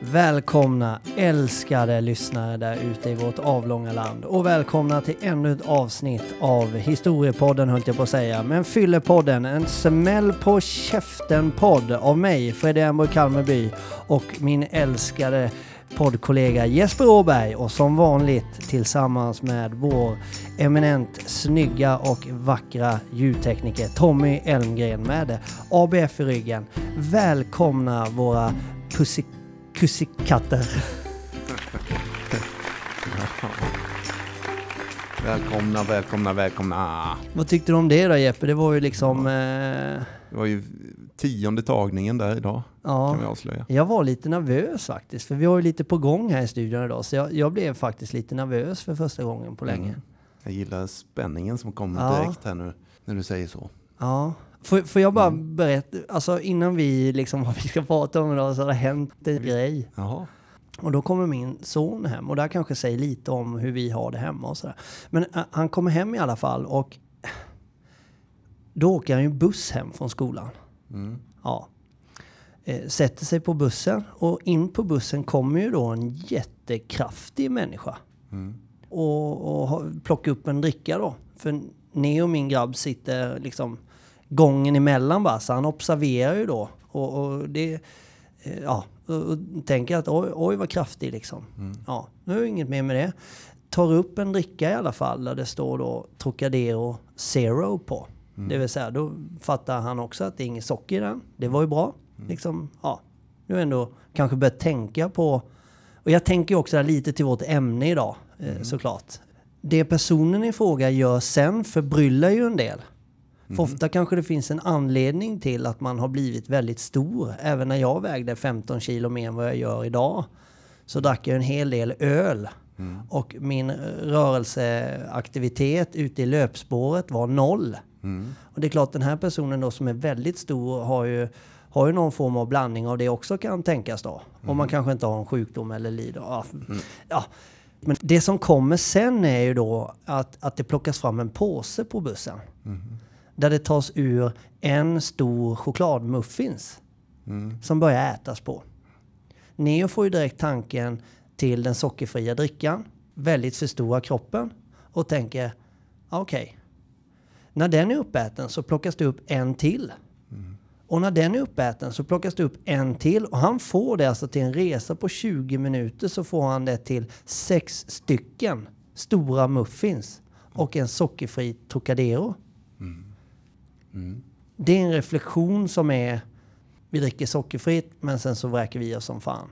Välkomna älskade lyssnare där ute i vårt avlånga land och välkomna till ännu ett avsnitt av Historiepodden höll jag på att säga. Men Fyllepodden, en smäll på käften-podd av mig, Fredrik Emborg Kalmarby och min älskade poddkollega Jesper Åberg och som vanligt tillsammans med vår eminent snygga och vackra ljudtekniker Tommy Elmgren med ABF i ryggen. Välkomna våra pussy Kussikatter. Välkomna, välkomna, välkomna. Vad tyckte du om det då Jeppe? Det var ju liksom... Eh, Det var ju tionde tagningen där idag, kan vi ja, avslöja. jag var lite nervös faktiskt. För vi har ju lite på gång här i studion idag. Så jag, jag blev faktiskt lite nervös för första gången på länge. Mm. Jag gillar spänningen som kommer Ja. direkt här nu, när du säger så. Ja. Får, får jag bara berätta? Alltså innan vi liksom vad vi ska prata om idag så har det hänt en grej. Jaha. Och då kommer min son hem och det här kanske säger lite om hur vi har det hemma och sådär. Men äh, han kommer hem i alla fall och då åker han ju buss hem från skolan. Mm. Ja. Eh, sätter sig på bussen och in på bussen kommer ju då en jättekraftig människa. Mm. Och, och plockar upp en dricka då. För Neo, min grabb, sitter liksom gången emellan bara. Så han observerar ju då. Och, och det... eh, Ja, och, tänker att oj, oj vad kraftig liksom. Ja, nu är det inget mer med det. Tar upp en dricka i alla fall där det står då Trocadero Zero på. Det vill säga, då fattar han också att det är inget socker i den. Det var ju bra. Liksom, ja. Nu har ändå kanske börjat tänka på... Och jag tänker också lite till vårt ämne idag, eh, såklart. Det personen i fråga gör sen förbryllar ju en del. För ofta kanske det finns en anledning till att man har blivit väldigt stor. Även när jag vägde 15 kilo mer än vad jag gör idag så drack jag en hel del öl. Och min rörelseaktivitet ute i löpspåret var noll. Mm. Och det är klart den här personen då som är väldigt stor har ju, har ju någon form av blandning av det också kan tänkas då. Om man kanske inte har en sjukdom eller lider. Ja, ja. Men det som kommer sen är ju då att, att det plockas fram en påse på bussen. Där det tas ur en stor chokladmuffins Mm. som börjar ätas på. Neo får ju direkt tanken till den sockerfria drickan, väldigt förstora kroppen och tänker okej, när den är uppäten så plockas det upp en till. Och när den är uppäten så plockas det upp en till och han får det alltså till en resa på 20 minuter så får han det till sex stycken stora muffins och en sockerfri Trocadero. Mm. Det är en reflektion som är vi dricker sockerfritt men sen så vräker vi oss som fan.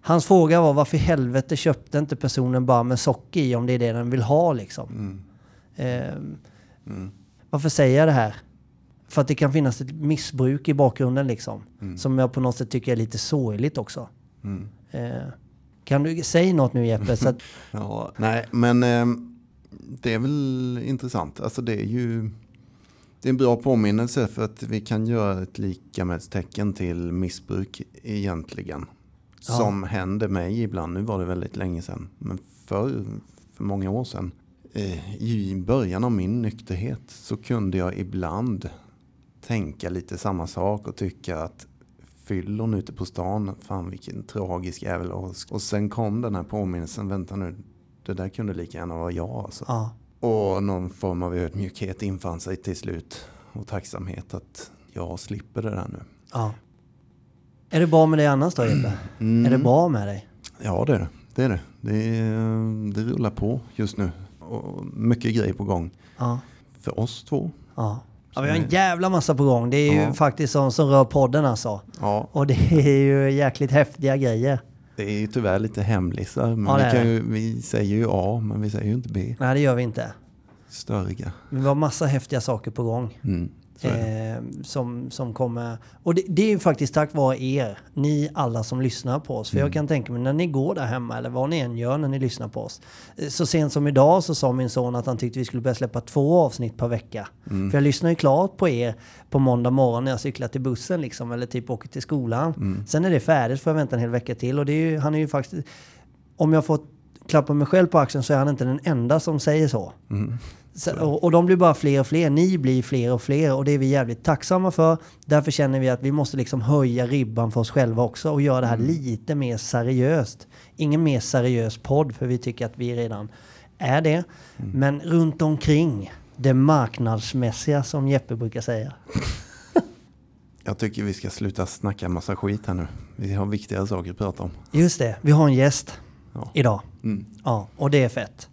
Hans fråga var varför i helvete köpte inte personen bara med socker i om det är det den vill ha liksom. Mm. Ehm, Mm. varför säger jag det här? För att det kan finnas ett missbruk i bakgrunden liksom. Som jag på något sätt tycker är lite sorgligt också. Mm. Eh, kan du säga något nu Jeppe? Så att, Ja, nej, men ehm, det är väl intressant. Alltså det är ju det är en bra påminnelse för att vi kan göra ett likamätstecken till missbruk egentligen. Ja. Som händer mig ibland. Nu var det väldigt länge sedan. Men för, för många år sedan. Eh, I början av min nykterhet så kunde jag ibland tänka lite samma sak och tycka att fyllon ute på stan, fan vilken tragisk jävel. Och, och sen kom den här påminnelsen, vänta nu, det där kunde lika gärna vara jag alltså. ja. Och någon form av ödmjukhet infann sig till slut. Och tacksamhet att jag slipper det där nu. ja. Är det bra med dig annars då Jeppe? Mm. Är det bra med dig? Ja det är det. Det, är det. Det, är- det rullar på just nu. Och mycket grejer på gång. Ja. För oss två. Ja. ja vi har en jävla massa på gång. Det är ju Ja. faktiskt sånt som rör podden alltså. Ja, Och det är ju jäkligt häftiga grejer. Det är ju tyvärr lite hemlisar. Men Ja, vi, kan ju, vi säger ju A, men vi säger ju inte B. Nej, det gör vi inte. Störiga. Men vi har massa häftiga saker på gång. Mm. Eh, som, som kommer... Och det, det är ju faktiskt tack vare er, ni alla som lyssnar på oss. För Mm. jag kan tänka mig när ni går där hemma eller vad ni än gör när ni lyssnar på oss. Eh, Så sent som idag så sa min son att han tyckte vi skulle börja släppa två avsnitt per vecka. Mm. För jag lyssnar ju klart på er på måndag morgon när jag cyklar till bussen liksom, eller typ åker till skolan. Mm. Sen är det färdigt för jag vänta en hel vecka till. Och det är ju, han är ju faktiskt... Om jag får klappa mig själv på axeln så är han inte den enda som säger så. Mm. Och, och de blir bara fler och fler. Ni blir fler och fler och det är vi jävligt tacksamma för. Därför känner vi att vi måste liksom höja ribban för oss själva också och göra det här lite mer seriöst. Ingen mer seriös podd för vi tycker att vi redan är det. Men runt omkring det marknadsmässiga som Jeppe brukar säga. Jag tycker vi ska sluta snacka massa skit här nu. Vi har viktigare saker att prata om. Just det, vi har en gäst Ja. idag. Mm. Ja, och det är fett.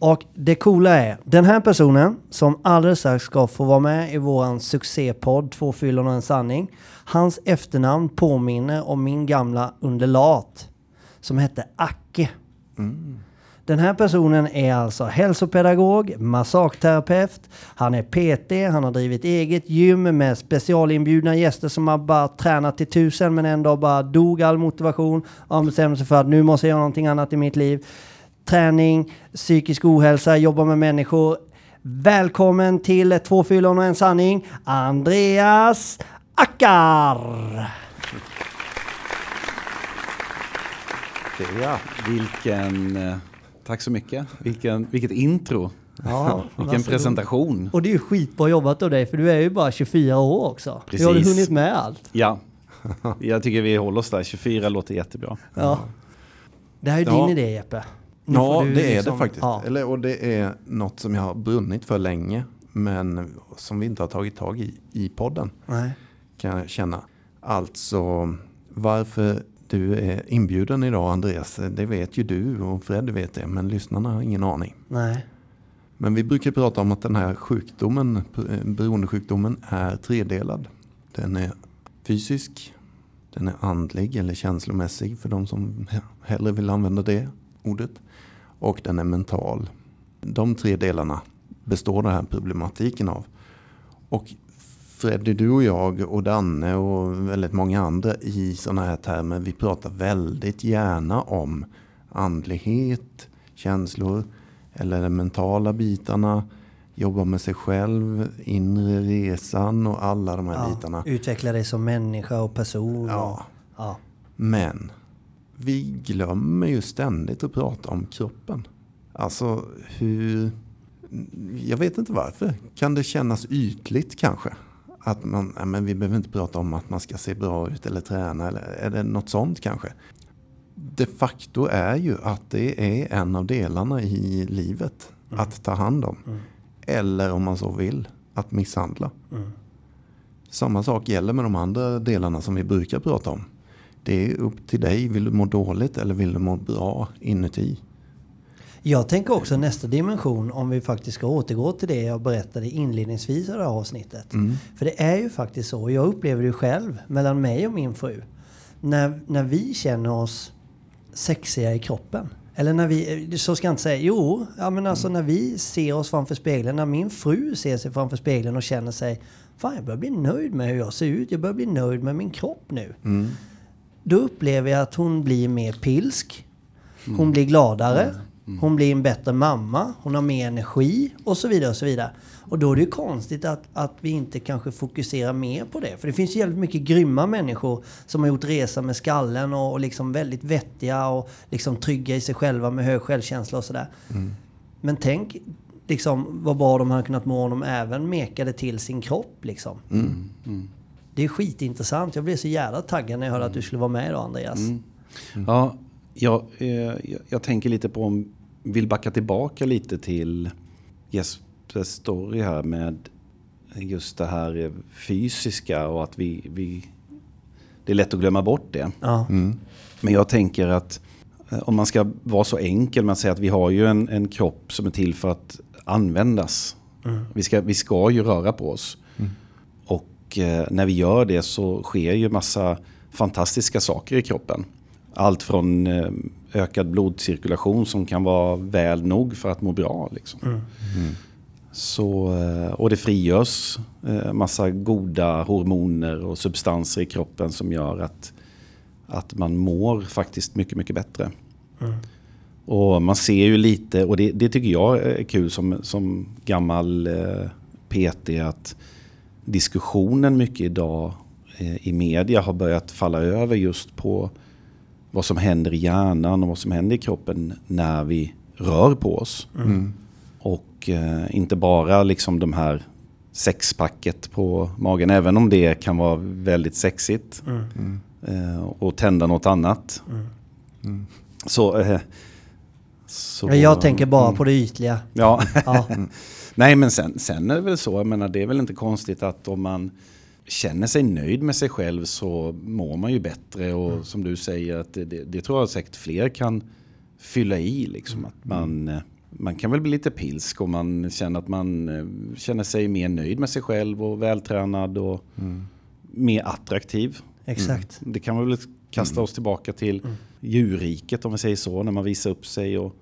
Och det coola är, den här personen som alldeles strax ska få vara med i våran succépodd Två fyllon och en sanning. Hans efternamn påminner om min gamla underlat som hette Acke. Den här personen är alltså hälsopedagog, massageterapeut, han är PT, han har drivit eget gym med specialinbjudna gäster som har bara tränat till tusen men ändå bara dog all motivation och bestämde sig för att nu måste jag göra någonting annat i mitt liv. Träning, psykisk ohälsa, jobba med människor. Välkommen till Två fyllon och en sanning, Andreas Ackar! Jag. Vilken... eh, Tack så mycket. Vilken, vilket intro. Ja, Vilken presentation. Och det är ju skitbra jobbat av dig för du är ju bara 24 år också. Du har du Precis. hunnit med allt. Ja, jag tycker vi håller oss där. 24 låter jättebra. Ja. Det här är Ja. din idé Jeppe. Ja, det är liksom- det faktiskt. Ja. Eller, och det är något som jag har brunnit för länge. Men som vi inte har tagit tag i i podden. Nej. Kan jag känna. Alltså varför du är inbjuden idag Andreas. Det vet ju du och Fred vet det. Men lyssnarna har ingen aning. Nej. Men vi brukar prata om att den här sjukdomen, beroendesjukdomen, är tredelad. Den är fysisk, den är andlig eller känslomässig för de som hellre vill använda det ordet. Och den är mental. De tre delarna består den här problematiken av. Och Freddy, du och jag och Danne och väldigt många andra i sådana här termer, vi pratar väldigt gärna om andlighet, känslor eller de mentala bitarna, jobba med sig själv, inre resan och alla de här Ja. bitarna. Utveckla dig som människa och person. Ja. Och, ja. Men vi glömmer ju ständigt att prata om kroppen. Alltså hur... Jag vet inte varför. Kan det kännas ytligt kanske? Att man, ja, men vi behöver inte prata om att man ska se bra ut eller träna. Eller är det något sånt kanske? De facto är ju att det är en av delarna i livet att ta hand om. Eller om man så vill, att misshandla. Samma sak gäller med de andra delarna som vi brukar prata om. Det är upp till dig. Vill du må dåligt eller vill du må bra inuti? Jag tänker också nästa dimension om vi faktiskt ska återgå till det jag berättade inledningsvis i det här avsnittet. För det är ju faktiskt så, jag upplever det själv mellan mig och min fru. När, när vi känner oss sexiga i kroppen. Eller när vi, så ska jag inte säga, jo, ja men alltså när vi ser oss framför spegeln, när min fru ser sig framför spegeln och känner sig, fan jag börjar bli nöjd med hur jag ser ut, jag börjar bli nöjd med min kropp nu. Då upplever jag att hon blir mer pilsk. Hon blir gladare. Hon blir en bättre mamma. Hon har mer energi och så vidare och så vidare. Och då är det ju konstigt att, att vi inte kanske fokuserar mer på det. För det finns jävligt mycket grymma människor som har gjort resa med skallen och, och liksom väldigt vettiga och liksom trygga i sig själva med hög självkänsla och sådär. Men tänk liksom vad bra de hade kunnat må om de även mekade till sin kropp liksom. Det är skitintressant. Jag blev så jävla taggad när jag hörde att du skulle vara med idag Andreas. Ja, jag, eh, jag, jag tänker lite på om vill backa tillbaka lite till Jespers story här med just det här eh, fysiska och att vi, vi det är lätt att glömma bort det. Ja. Men jag tänker att eh, om man ska vara så enkel med att säga att vi har ju en, en kropp som är till för att användas. Vi, ska, vi ska ju röra på oss. Och eh, när vi gör det så sker ju massa fantastiska saker i kroppen. Allt från eh, ökad blodcirkulation som kan vara väl nog för att må bra. Liksom. Så, eh, och det frigörs massa goda hormoner och substanser i kroppen som gör att, att man mår faktiskt mycket, mycket bättre. Och man ser ju lite, och det, det tycker jag är kul som, som gammal PT, att diskussionen mycket idag eh, i media har börjat falla över just på vad som händer i hjärnan och vad som händer i kroppen när vi rör på oss. Och eh, inte bara liksom de här sexpacket på magen, även om det kan vara väldigt sexigt. Mm. Eh, och tända något annat. Mm. Så, eh, så... Jag tänker bara mm. på det ytliga. Ja. Ja. Nej men sen, sen är det väl så, jag menar det är väl inte konstigt att om man känner sig nöjd med sig själv så mår man ju bättre och Mm. som du säger att det, det, det tror jag säkert fler kan fylla i liksom. Att man, eh, man kan väl bli lite pilsk om man känner att man eh, känner sig mer nöjd med sig själv och vältränad och mer attraktiv. Exakt. Det kan man väl kasta oss tillbaka till Mm. djurriket om vi säger så, när man visar upp sig och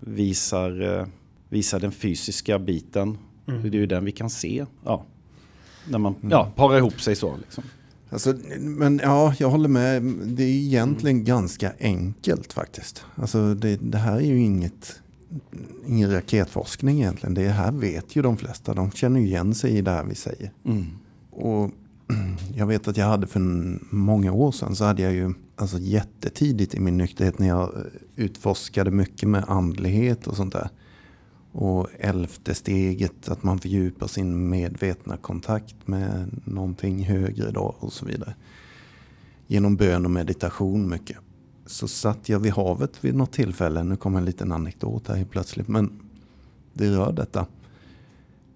visar, visar den fysiska biten. Mm. Det är ju den vi kan se. Ja. När man ja, parar ihop sig så. Liksom. Alltså, men ja, jag håller med. Det är egentligen ganska enkelt faktiskt. Alltså, det, det här är ju inget, ingen raketforskning egentligen. Det här vet ju de flesta. De känner ju igen sig i det här vi säger. Och jag vet att jag hade för många år sedan så hade jag ju alltså jättetidigt i min nykterhet när jag eh, utforskade mycket med andlighet och sånt där. Och elfte steget, att man fördjupar sin medvetna kontakt med någonting högre då och så vidare. Genom bön och meditation mycket. Så satt jag vid havet vid något tillfälle, nu kom en liten anekdot här helt plötsligt, men det rör detta.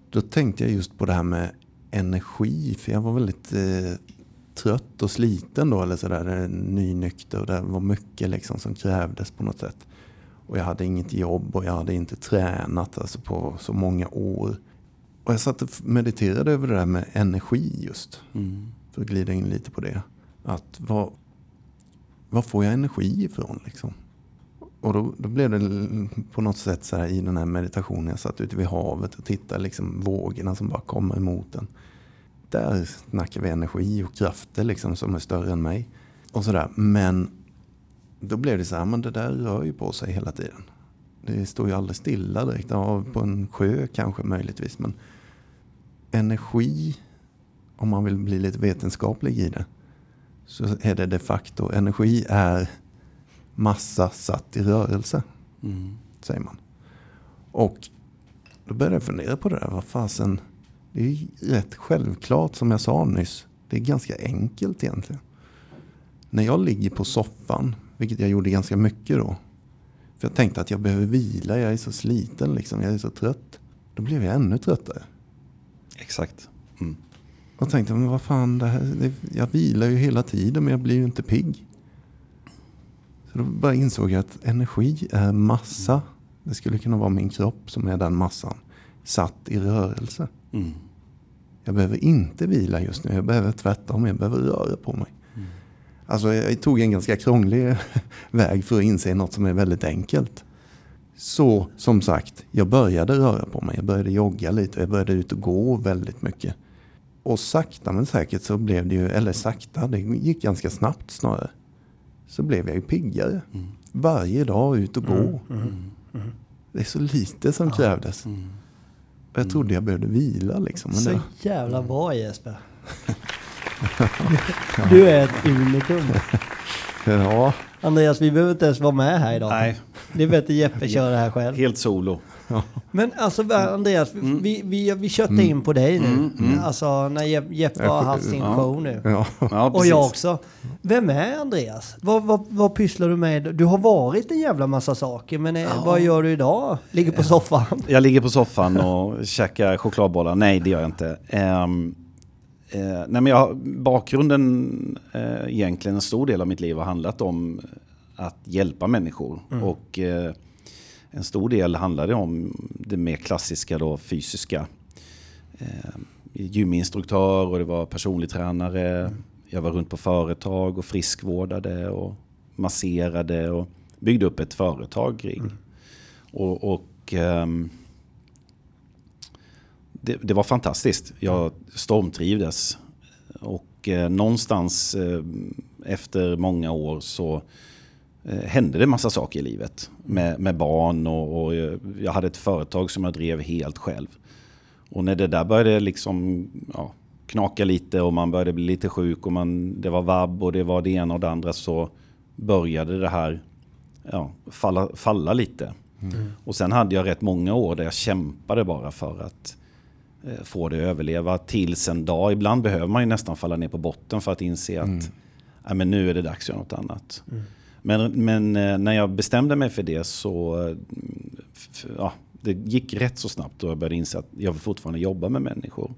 Då tänkte jag just på det här med energi, för jag var väldigt eh, trött och sliten då, eller sådär, eh, nynykter och det var mycket liksom som krävdes på något sätt. Och jag hade inget jobb och jag hade inte tränat alltså på så många år. Och jag satt och mediterade över det där med energi just. För att glida in lite på det. Att vad, vad får jag energi ifrån liksom? Och då, då blev det på något sätt så här i den här meditationen. Jag satt ute vid havet och tittade liksom vågorna som bara kommer emot en. Där snackar vi energi och krafter liksom som är större än mig. Och sådär. Men då blev det så här, men det där rör ju på sig hela tiden. Det står ju aldrig stilla direkt. Ja, på en sjö kanske möjligtvis. Men energi, om man vill bli lite vetenskaplig i det, så är det de facto, energi är massa satt i rörelse, säger man. Och då började jag fundera på det där, vad fasen, det är ju rätt självklart som jag sa nyss. Det är ganska enkelt egentligen. När jag ligger på soffan, vilket jag gjorde ganska mycket då. För jag tänkte att jag behöver vila, jag är så sliten liksom, jag är så trött. Då blev jag ännu tröttare. Exakt. Mm. Och tänkte, men vad fan, det här, det, jag vilar ju hela tiden men jag blir ju inte pigg. Så då bara insåg jag att energi är massa. Det skulle kunna vara min kropp som är den massan. Satt i rörelse. Mm. Jag behöver inte vila just nu. Jag behöver tvärtom. Jag behöver röra på mig. Alltså jag tog en ganska krånglig väg för att inse något som är väldigt enkelt. Så som sagt, jag började röra på mig. Jag började jogga lite. Jag började ut och gå väldigt mycket. Och sakta men säkert så blev det ju, eller sakta, det gick ganska snabbt snarare. Så blev jag ju piggare. Varje dag ut och gå. Det är så lite som krävdes. Och jag trodde jag behövde vila liksom. Så jävla bra Jesper. Du är ett unikum. ja, Andreas, vi behöver inte ens vara med här idag. Nej, Det är bättre Jeppe kör det här själv. helt solo. Men alltså Andreas, Mm. vi, vi, vi köttar in på dig nu. Alltså när Je- Jeppe har haft sin Ja. show nu. ja. Ja, Och jag också. Vem är Andreas? Vad, vad, vad pysslar du med? Du har varit en jävla massa saker, men eh, vad gör du idag? Ligger på soffan? Jag ligger på soffan och käkar chokladbollar. Nej, det gör jag inte. Ehm, eh, nej, men jag, bakgrunden, eh, egentligen en stor del av mitt liv har handlat om att hjälpa människor. Och eh, en stor del handlade om det mer klassiska då, fysiska. Eh, gyminstruktör och det var personlig tränare. Jag var runt på företag och friskvårdade och masserade och byggde upp ett företag kring. Och, och ehm, det, det var fantastiskt. Jag stormtrivdes. Och eh, någonstans eh, efter många år så eh, hände det massa saker i livet. Med, med barn och, och jag hade ett företag som jag drev helt själv. Och när det där började liksom ja, knaka lite och man började bli lite sjuk och man, det var vabb och det var det ena och det andra så började det här ja, falla, falla lite. Och sen hade jag rätt många år där jag kämpade bara för att få det att överleva tills en dag. Ibland behöver man ju nästan falla ner på botten för att inse att nej, men nu är det dags att göra något annat. Men, men eh, när jag bestämde mig för det så eh, ja, det gick rätt så snabbt och jag började inse att jag vill fortfarande jobba med människor.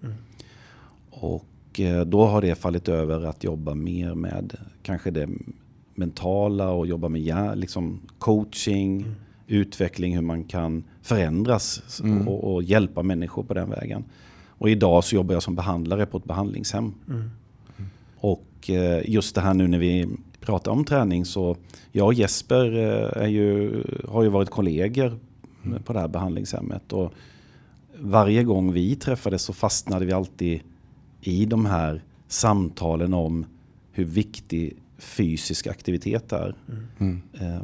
Och eh, då har det fallit över att jobba mer med kanske det mentala och jobba med liksom coaching, utveckling, hur man kan förändras och, och hjälpa människor på den vägen. Och idag så jobbar jag som behandlare på ett behandlingshem. Och eh, just det här nu när vi pratar om träning så jag och Jesper eh, är ju, har ju varit kollegor på det här behandlingshemmet. Och varje gång vi träffades så fastnade vi alltid i de här samtalen om hur viktig fysisk aktivitet är. Eh,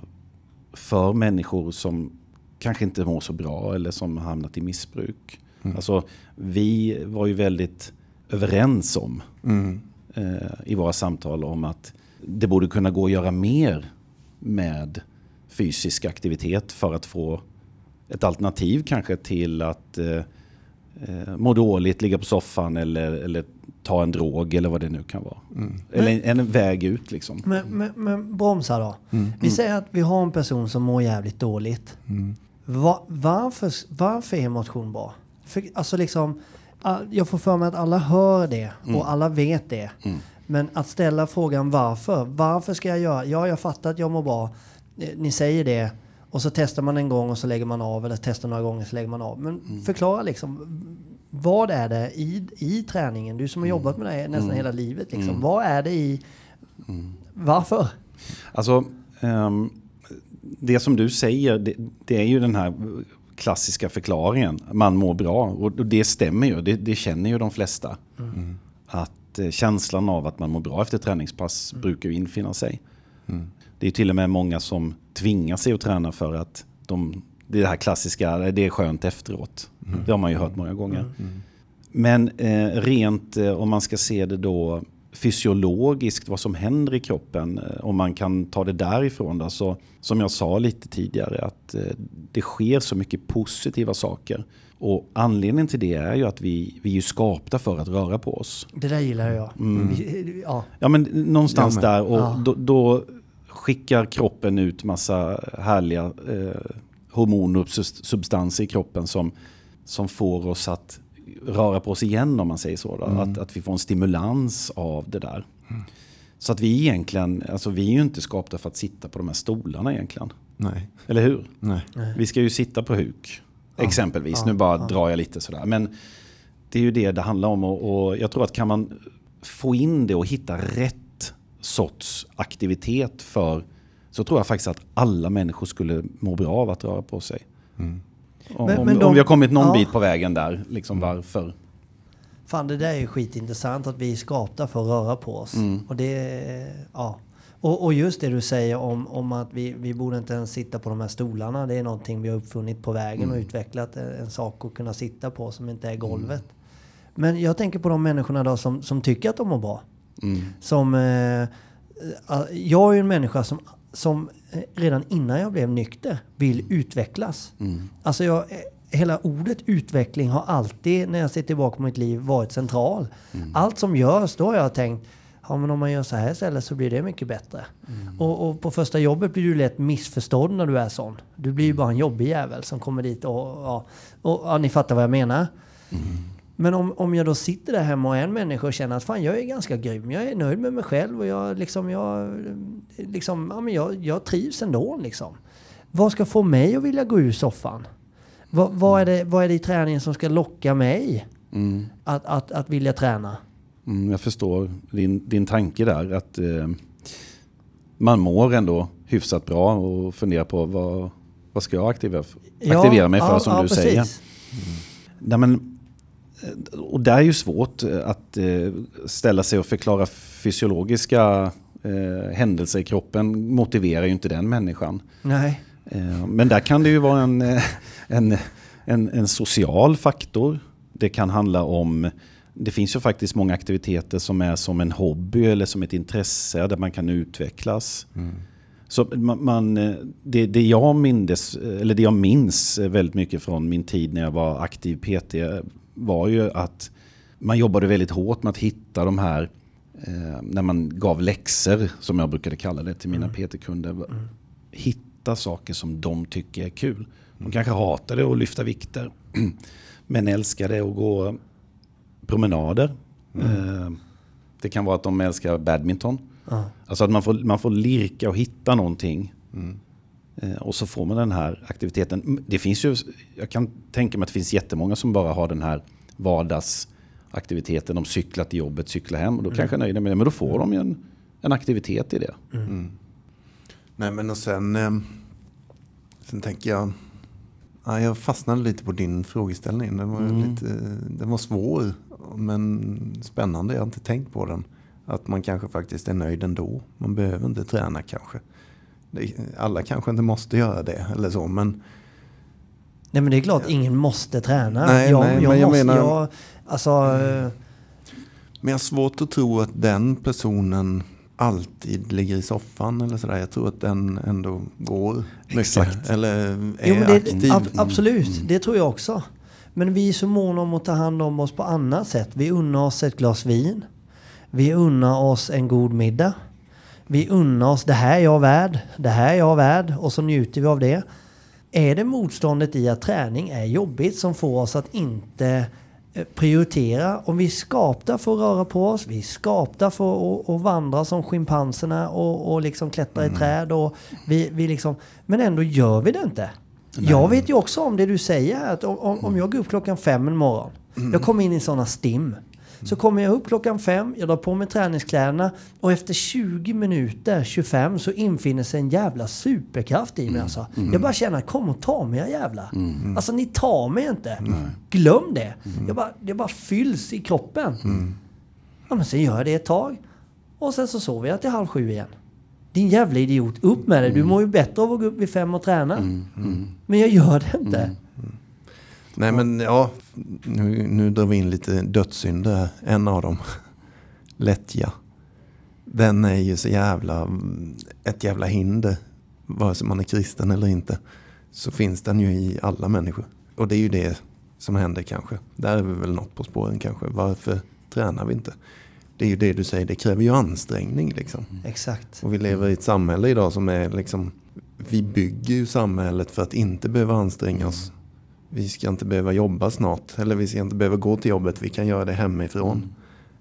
För människor som kanske inte mår så bra eller som har hamnat i missbruk. Alltså, vi var ju väldigt överens om eh, i våra samtal om att det borde kunna gå att göra mer med fysisk aktivitet för att få ett alternativ kanske till att eh, eh, må dåligt, ligga på soffan eller, eller ta en drog eller vad det nu kan vara. Eller en, en väg ut liksom. Men, men, men bromsa då. Vi säger att vi har en person som mår jävligt dåligt. Va, varför, varför är motion bra? För, alltså liksom, all- jag får för mig att alla hör det och alla vet det. Men att ställa frågan varför. Varför ska jag göra? Ja, jag fattar att jag mår bra. Eh, Ni säger det. Och så testar man en gång och så lägger man av. Eller testar några gånger så lägger man av. Men förklara liksom. Vad är det i, i träningen? Du som har jobbat med det nästan hela livet. Liksom. Vad är det i... Varför? Alltså, ehm, det som du säger, det, det är ju den här klassiska förklaringen. Man mår bra. Och och det stämmer ju. Det, det känner ju de flesta. Att eh, känslan av att man mår bra efter träningspass brukar ju infinna sig. Det är till och med många som tvingar sig att träna för att de, det är det här klassiska, det är skönt efteråt. Det har man ju hört många gånger. Men eh, rent eh, om man ska se det då fysiologiskt, vad som händer i kroppen, eh, om man kan ta det därifrån. Då, så, som jag sa lite tidigare, att eh, det sker så mycket positiva saker. Och anledningen till det är ju att vi, vi är skapta för att röra på oss. Det där gillar jag. Vi, ja. Ja men någonstans Jag med. där och Ja. då, då skickar kroppen ut massa härliga eh, hormoner och substanser i kroppen som, som får oss att röra på oss igen om man säger så. Då. Att, att vi får en stimulans av det där. Så att vi egentligen, alltså vi är ju inte skapta för att sitta på de här stolarna egentligen. Nej. Eller hur? Nej. Vi ska ju sitta på huk. Exempelvis. nu bara drar jag lite sådär. Men det är ju det det handlar om. Och, och jag tror att kan man få in det och hitta rätt sorts aktivitet för så tror jag faktiskt att alla människor skulle må bra av att röra på sig. Om, Men- men de- om vi har kommit någon ja. bit på vägen där, liksom varför? Fan, det där är ju skitintressant att vi är skapta för att röra på oss. Och det, ja. Och, och just det du säger om, om att vi, vi borde inte ens sitta på de här stolarna. Det är någonting vi har uppfunnit på vägen och utvecklat en, en sak att kunna sitta på som inte är golvet. Men jag tänker på de människorna då som, som tycker att de mår bra. Som, eh, eh, jag är ju en människa som, som eh, redan innan jag blev nykter vill utvecklas. Alltså jag, hela ordet utveckling har alltid, när jag ser tillbaka på mitt liv, varit central. Allt som görs, då har jag tänkt, ja men om man gör så här istället så blir det mycket bättre. Och, och på första jobbet blir du lätt missförstådd när du är sån. Du blir ju bara en jobbig jävel som kommer dit och, ja, och ja, ni fattar vad jag menar. Men om, om jag då sitter där hemma och är en människa och känner att fan jag är ganska grym, jag är nöjd med mig själv och jag liksom, jag, liksom, ja, men jag, jag trivs ändå liksom. Vad ska få mig att vilja gå ur soffan? Vad, vad, är, det, vad är det i träningen som ska locka mig att, att, att vilja träna? Mm, jag förstår din, din tanke där. Att eh, man mår ändå hyfsat bra och funderar på vad, vad ska jag aktivera, aktivera mig för som du säger. Nej, men, och det är ju svårt eh, att eh, ställa sig och förklara fysiologiska eh, händelser i kroppen motiverar ju inte den människan. Nej. Men där kan det ju vara en, en, en, en social faktor. Det kan handla om, det finns ju faktiskt många aktiviteter som är som en hobby eller som ett intresse där man kan utvecklas. Så man, man, det, det, jag mindes, eller det jag minns väldigt mycket från min tid när jag var aktiv PT var ju att man jobbade väldigt hårt med att hitta de här, eh, när man gav läxor som jag brukade kalla det till mina mm. PT-kunder. Mm. Hitta saker som de tycker är kul. De kanske hatar det att lyfta vikter. Men älskar det att gå promenader. Mm. Eh, det kan vara att de älskar badminton. Alltså att man får, man får lirka och hitta någonting. Mm. Eh, och så får man den här aktiviteten. Det finns ju, jag kan tänka mig att det finns jättemånga som bara har den här vardagsaktiviteten. De cyklar till jobbet, cyklar hem och då mm. kanske är nöjda med det. Men då får de ju en, en aktivitet i det. Mm. mm. Nej men och sen, eh, sen tänker jag, ja, jag fastnade lite på din frågeställning. Den var, mm. lite, den var svår men spännande. Jag har inte tänkt på den. Att man kanske faktiskt är nöjd ändå. Man behöver inte träna kanske. Alla kanske inte måste göra det eller så men Nej men det är klart, ingen måste träna. Nej, jag, nej, jag men jag måste, menar... Jag, alltså, mm. Men jag har svårt att tro att den personen alltid ligger i soffan eller sådär. Jag tror att den ändå går Exakt. mycket. Eller är jo, det, aktiv. Ab absolut, mm. det tror jag också. Men vi är så måna om att ta hand om oss på annat sätt. Vi unnar oss ett glas vin. Vi unnar oss en god middag. Vi unnar oss det här är jag värd, det här är jag värd och så njuter vi av det. Är det motståndet i att träning är jobbigt som får oss att inte eh, prioritera. Om vi är skapta för att röra på oss, vi är skapta för att, att vandra som schimpanserna och, och liksom klättra mm. i träd. Och vi, vi liksom, men ändå gör vi det inte. Nej. Jag vet ju också om det du säger här, att om, om jag går upp klockan fem en morgon, mm. jag kommer in i sådana stim. Så kommer jag upp klockan fem, jag drar på mig träningskläderna och efter 20 minuter, 25, så infinner sig en jävla superkraft i mig. Mm. Alltså. Mm. Jag bara känner, kom och ta mig jävla. Mm. Alltså ni tar mig inte. Glöm det. Jag bara, det bara fylls i kroppen. Ja, men sen gör jag det ett tag. Och sen så sover jag till halv sju igen. Din jävla idiot, upp med det. Du mår ju bättre av att gå upp vid fem och träna. Men jag gör det inte. Nej men ja, nu, nu drar vi in lite dödssynder. En av dem, lättja. Den är ju så jävla, ett jävla hinder. Vare sig man är kristen eller inte. Så finns den ju i alla människor. Och det är ju det som händer kanske. Där är vi väl något på spåren kanske. Varför tränar vi inte? Det är ju det du säger, det kräver ju ansträngning liksom. Exakt. Och vi lever i ett samhälle idag som är liksom, vi bygger ju samhället för att inte behöva anstränga oss vi ska inte behöva jobba snart. Eller vi ska inte behöva gå till jobbet. Vi kan göra det hemifrån. Mm.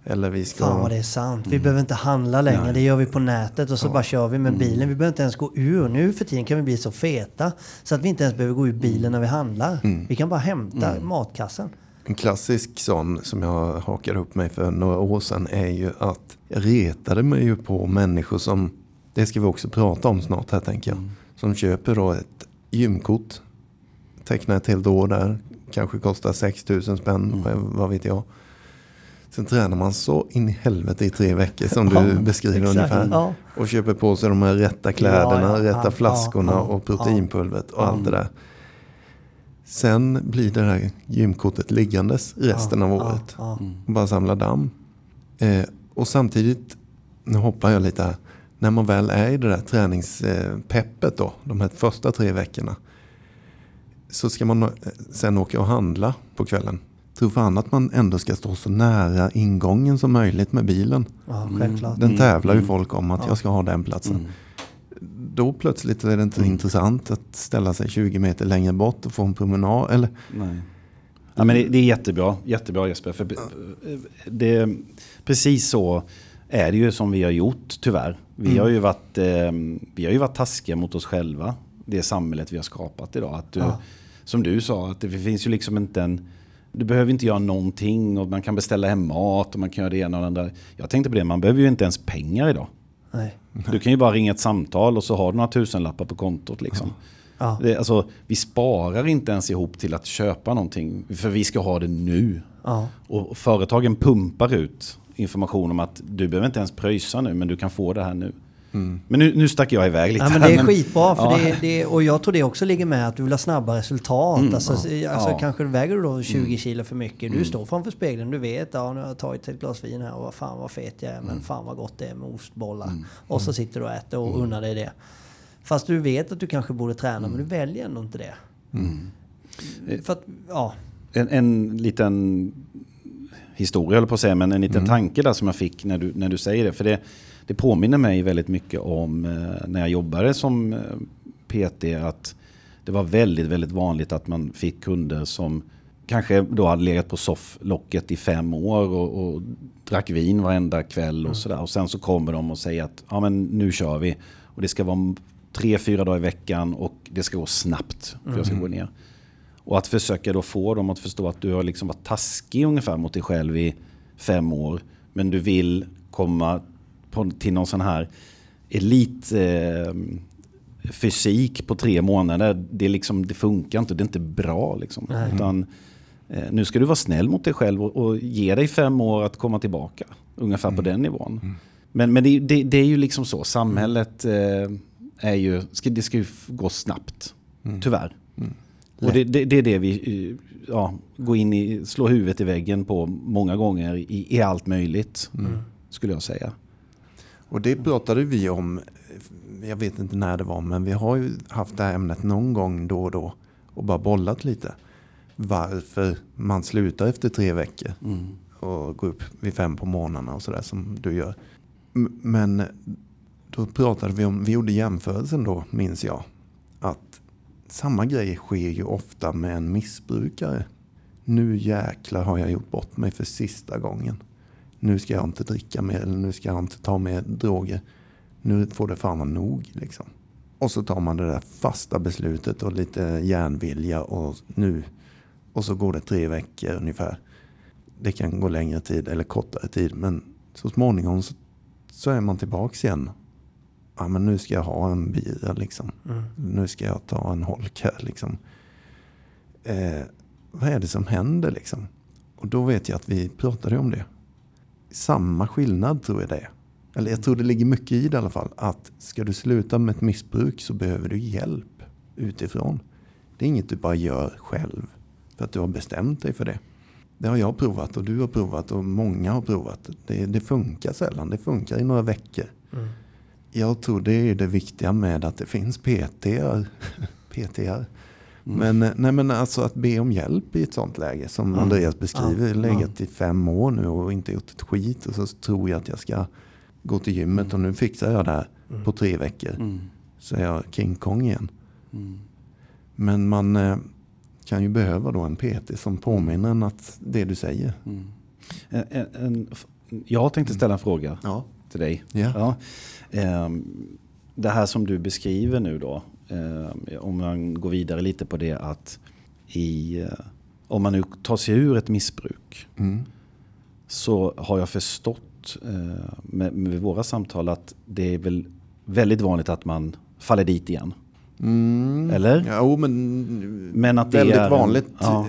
Eller vi ska... Fan vad det är sant. Vi mm. behöver inte handla längre. Nej. Det gör vi på nätet och så ja. bara kör vi med mm. bilen. Vi behöver inte ens gå ur. Nu för tiden kan vi bli så feta så att vi inte ens behöver gå ur bilen när vi handlar. Mm. Vi kan bara hämta mm. matkassen. En klassisk sån som jag hakade upp mig för några år sedan är ju att jag retade mig ju på människor som, det ska vi också prata om snart här tänker jag, mm. som köper då ett gymkort teckna ett helt år där. Kanske kostar 6 000 spänn, mm. vad vet jag. Sen tränar man så in i helvete i tre veckor som du beskriver exakt, ungefär. Ja. Och köper på sig de här rätta kläderna, ja, ja, rätta flaskorna och proteinpulvret och allt det där. Sen blir det här gymkortet liggandes resten av året. Och bara samlar damm. Eh, och samtidigt, nu hoppar jag lite här. När man väl är i det där träningspeppet då, de här första tre veckorna så ska man sen åka och handla på kvällen. Tror fan att man ändå ska stå så nära ingången som möjligt med bilen. Ja, självklart. Den tävlar ju mm. folk om att ja. jag ska ha den platsen. Mm. Då plötsligt är det inte mm. intressant att ställa sig 20 meter längre bort och få en promenad. Eller? Nej. Ja, men det, det, är jättebra, jättebra Jesper. För det, precis så är det ju som vi har gjort tyvärr. Vi, mm. har ju varit, eh, vi har ju varit taskiga mot oss själva. Det samhället vi har skapat idag. Att du, ja som du sa, att det finns ju liksom inte en... Du behöver inte göra någonting och man kan beställa hem mat och man kan göra det ena och det andra. Jag tänkte på det, man behöver ju inte ens pengar idag. Nej. Du kan ju bara ringa ett samtal och så har du några tusenlappar på kontot. Liksom. Ja. Det, alltså, vi sparar inte ens ihop till att köpa någonting, för vi ska ha det nu. Ja. Och företagen pumpar ut information om att du behöver inte ens pröjsa nu, men du kan få det här nu. Mm. Men nu, nu stack jag iväg lite. Ja, men det är skitbra. För ja. det, det, och jag tror det också ligger med att du vill ha snabba resultat. Mm, alltså, ja. alltså ja. kanske väger du då 20 mm. kilo för mycket. Du mm. står framför spegeln. Du vet, ja nu har jag tagit ett glas vin här och vad fan vad fet jag är. Men mm. fan vad gott det är med ostbollar. Och så sitter du och äter och unnar dig det. Fast du vet att du kanske borde träna, men du väljer ändå inte det. För att, ja. En, en liten historia, eller på att säga, men en liten tanke där som jag fick när du, när du säger det. För det, det påminner mig väldigt mycket om eh, när jag jobbade som eh, PT, att det var väldigt, väldigt vanligt att man fick kunder som kanske då hade legat på sofflocket i fem år och, och drack vin varenda kväll och sådär. Och sen så kommer de och säger att ja, men nu kör vi. Och det ska vara tre, fyra dagar i veckan och det ska gå snabbt för jag ska gå ner. Och att försöka då få dem att förstå att du har liksom varit taskig ungefär mot dig själv i fem år. Men du vill komma på, till någon sån här elit eh, fysik på tre månader. Det, liksom, det funkar inte, det är inte bra. Liksom. Utan, eh, nu ska du vara snäll mot dig själv och, och ge dig fem år att komma tillbaka. Ungefär på den nivån. Men, men det, det, det är ju liksom så, samhället eh, är ju, ska, det ska ju gå snabbt. Tyvärr. Och det, det, är det vi eh, ja, går in i, slår huvudet i väggen på många gånger i, i allt möjligt. Skulle jag säga. Och det pratade vi om, jag vet inte när det var, men vi har ju haft det här ämnet någon gång då och då och bara bollat lite. Varför man slutar efter tre veckor och går upp vid fem på morgnarna och sådär som du gör. Men då pratade vi om, vi gjorde jämförelsen då, minns jag, att samma grej sker ju ofta med en missbrukare. Nu jäklar har jag gjort bort mig för sista gången. Nu ska jag inte dricka mer eller nu ska jag inte ta mer droger. Nu får det fan vara nog liksom. Och så tar man det där fasta beslutet och lite järnvilja och nu. Och så går det tre veckor ungefär. Det kan gå längre tid eller kortare tid men så småningom så, så är man tillbaks igen. Ja men nu ska jag ha en bira liksom. Nu ska jag ta en holk här liksom. Eh, vad är det som händer liksom? Och då vet jag att vi pratade om det. Samma skillnad tror jag det är. Eller jag tror det ligger mycket i det i alla fall. Att ska du sluta med ett missbruk så behöver du hjälp utifrån. Det är inget du bara gör själv. För att du har bestämt dig för det. Det har jag provat och du har provat och många har provat. Det, det funkar sällan. Det funkar i några veckor. Jag tror det är det viktiga med att det finns PTR. PTR. Men, eh, nej men alltså att be om hjälp i ett sånt läge som Andreas beskriver. Ja. Legat i fem år nu och inte gjort ett skit. Och så tror jag att jag ska gå till gymmet och nu fixar jag det här på tre veckor. Så är jag King Kong igen. Men man eh, kan ju behöva då en PT som påminner en att det du säger. En, en, jag tänkte ställa en fråga Ja. till dig. Ja. Ja. Ehm, det här som du beskriver nu då, om man går vidare lite på det att i, eh, om man nu tar sig ur ett missbruk Mm. så har jag förstått eh, med, med våra samtal att det är väl väldigt vanligt att man faller dit igen. Mm. Eller? Jo, men, Men att det väldigt är en- vanligt ja.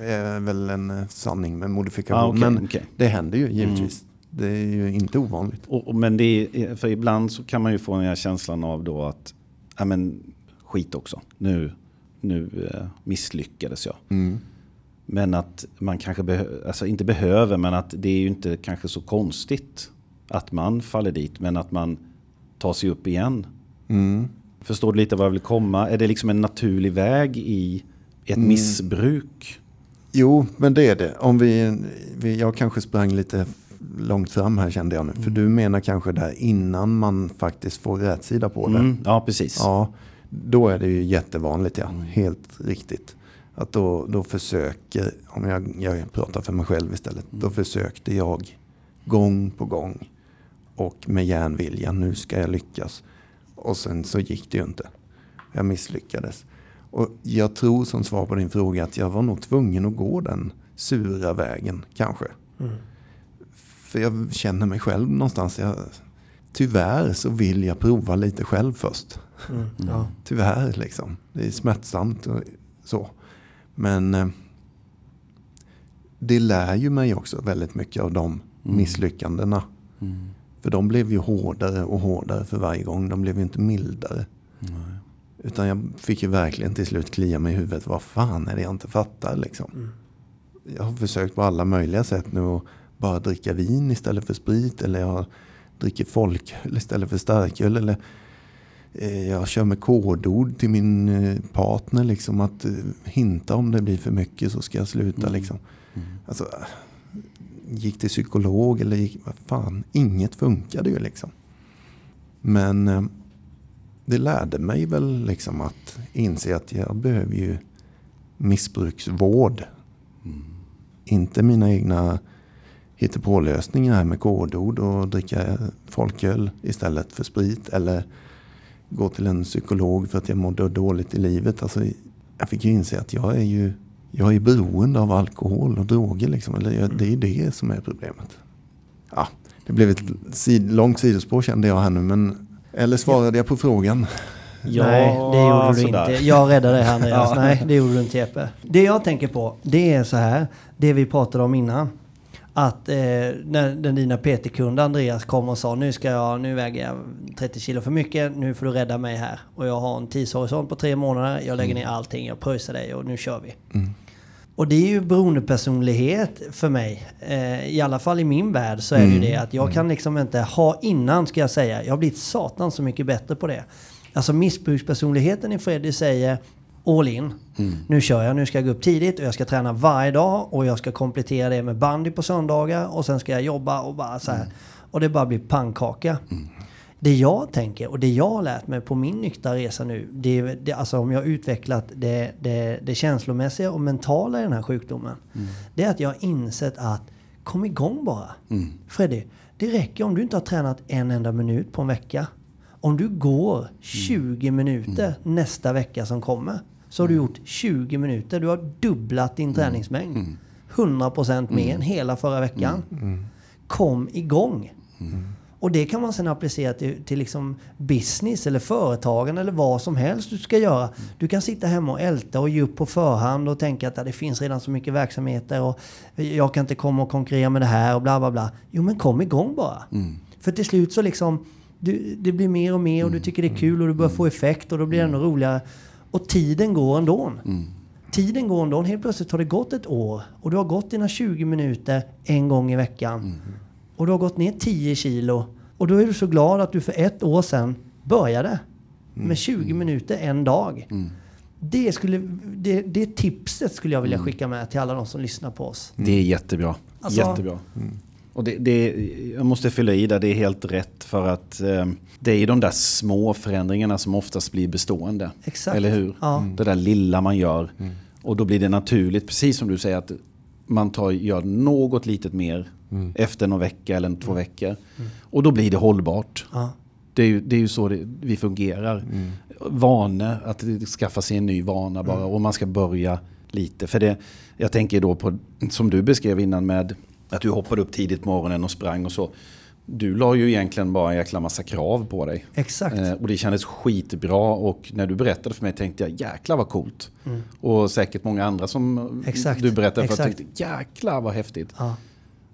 är väl en eh, sanning med modifikation. Ja, okej, men okej. det händer ju givetvis. Det är ju inte ovanligt. Och, och, men det är, för ibland så kan man ju få den här känslan av då att, ja men skit också, nu, nu eh, misslyckades jag. Mm. Men att man kanske behö- alltså inte behöver, men att det är ju inte kanske så konstigt att man faller dit, men att man tar sig upp igen. Mm. Förstår du lite vad jag vill komma? Är det liksom en naturlig väg i ett Mm. missbruk? Jo, men det är det. Om vi, vi, jag kanske sprang lite långt fram här kände jag nu. För du menar kanske där innan man faktiskt får rätsida på det. Mm, ja, precis. Ja, då är det ju jättevanligt ja. Helt riktigt. Att då, då försöker, om jag, jag pratar för mig själv istället. Då försökte jag gång på gång. Och med järnvilja, nu ska jag lyckas. Och sen så gick det ju inte. Jag misslyckades. Och jag tror som svar på din fråga att jag var nog tvungen att gå den sura vägen kanske. För jag känner mig själv någonstans. Jag, tyvärr så vill jag prova lite själv först. Mm. Ja. Tyvärr liksom. Det är smärtsamt och så. Men eh, det lär ju mig också väldigt mycket av de misslyckandena. För de blev ju hårdare och hårdare för varje gång. De blev ju inte mildare. Utan jag fick ju verkligen till slut klia mig i huvudet. Vad fan är det jag inte fattar liksom. Jag har försökt på alla möjliga sätt nu att bara dricka vin istället för sprit. Eller jag dricker folköl istället för starköl. Eller jag kör med kodord till min eh, partner. Liksom, att eh, hinta om det blir för mycket så ska jag sluta. Mm. Liksom. Alltså, gick till psykolog eller gick, vad fan, inget funkade ju liksom. Men eh, det lärde mig väl liksom att inse att jag behöver ju missbruksvård. Inte mina egna hittepålösningar här med kodord och dricka folköl istället för sprit. Eller gå till en psykolog för att jag mådde dåligt i livet. Alltså, jag fick ju inse att jag är ju jag är beroende av alkohol och droger. Liksom. Det är det som är problemet. Ja, det blev ett sid, långt sidospår kände jag här nu. Men, eller svarade jag på frågan? Nej, det gjorde du sådär. inte. Jag räddade dig här Andreas. Ja. Nej, det gjorde du inte Jeppe. Det jag tänker på, det är så här. Det vi pratade om innan. Att eh, när den dina PT-kund Andreas kom och sa nu ska jag, nu väger jag 30 kilo för mycket, nu får du rädda mig här. Och jag har en tidshorisont på tre månader, jag lägger ner allting, jag pröjsar dig och nu kör vi. Och det är ju beroendepersonlighet för mig. Eh, I alla fall i min värld så är det ju det att jag kan liksom inte ha innan ska jag säga. Jag har blivit satan så mycket bättre på det. Alltså missbrukspersonligheten i Freddy säger all in. Nu kör jag, nu ska jag gå upp tidigt och jag ska träna varje dag och jag ska komplettera det med bandy på söndagar och sen ska jag jobba och bara så här. Och det bara blir pannkaka. Det jag tänker och det jag har lärt mig på min nyktra resa nu, det är det, alltså om jag har utvecklat det, det, det känslomässiga och mentala i den här sjukdomen. Det är att jag har insett att kom igång bara. Freddy, det räcker om du inte har tränat en enda minut på en vecka. Om du går 20 minuter nästa vecka som kommer så har du gjort 20 minuter. Du har dubblat din träningsmängd. 100% mer än hela förra veckan. Kom igång. Och det kan man sen applicera till, till liksom business eller företagen eller vad som helst du ska göra. Du kan sitta hemma och älta och ge upp på förhand och tänka att ja, det finns redan så mycket verksamheter och jag kan inte komma och konkurrera med det här och bla bla bla. Jo men kom igång bara. För till slut så liksom, du, det blir mer och mer och du tycker det är kul och du börjar få effekt och då blir det ännu roligare. Och tiden går ändå. Tiden går ändå. Helt plötsligt har det gått ett år och du har gått dina 20 minuter en gång i veckan. Och du har gått ner 10 kilo. Och då är du så glad att du för ett år sedan började med 20 minuter en dag. Det, skulle, det, det tipset skulle jag vilja skicka med till alla de som lyssnar på oss. Det är jättebra. Alltså- jättebra. Och det, det, jag måste fylla i där, det är helt rätt för att eh, det är ju de där små förändringarna som oftast blir bestående. Exakt. Eller hur? Ja. Det där lilla man gör. Och då blir det naturligt, precis som du säger, att man tar, gör något litet mer efter någon vecka eller två veckor. Och då blir det hållbart. Ja. Det är ju, det är ju så det, vi fungerar. Vane, att skaffa sig en ny vana bara. Och man ska börja lite. För det, jag tänker då på, som du beskrev innan med att du hoppade upp tidigt på morgonen och sprang och så. Du la ju egentligen bara en jäkla massa krav på dig. Exakt. Eh, och det kändes skitbra och när du berättade för mig tänkte jag jäklar vad coolt. Och säkert många andra som Mm. Exakt, du berättade för exakt. tänkte jäklar vad häftigt. Ja.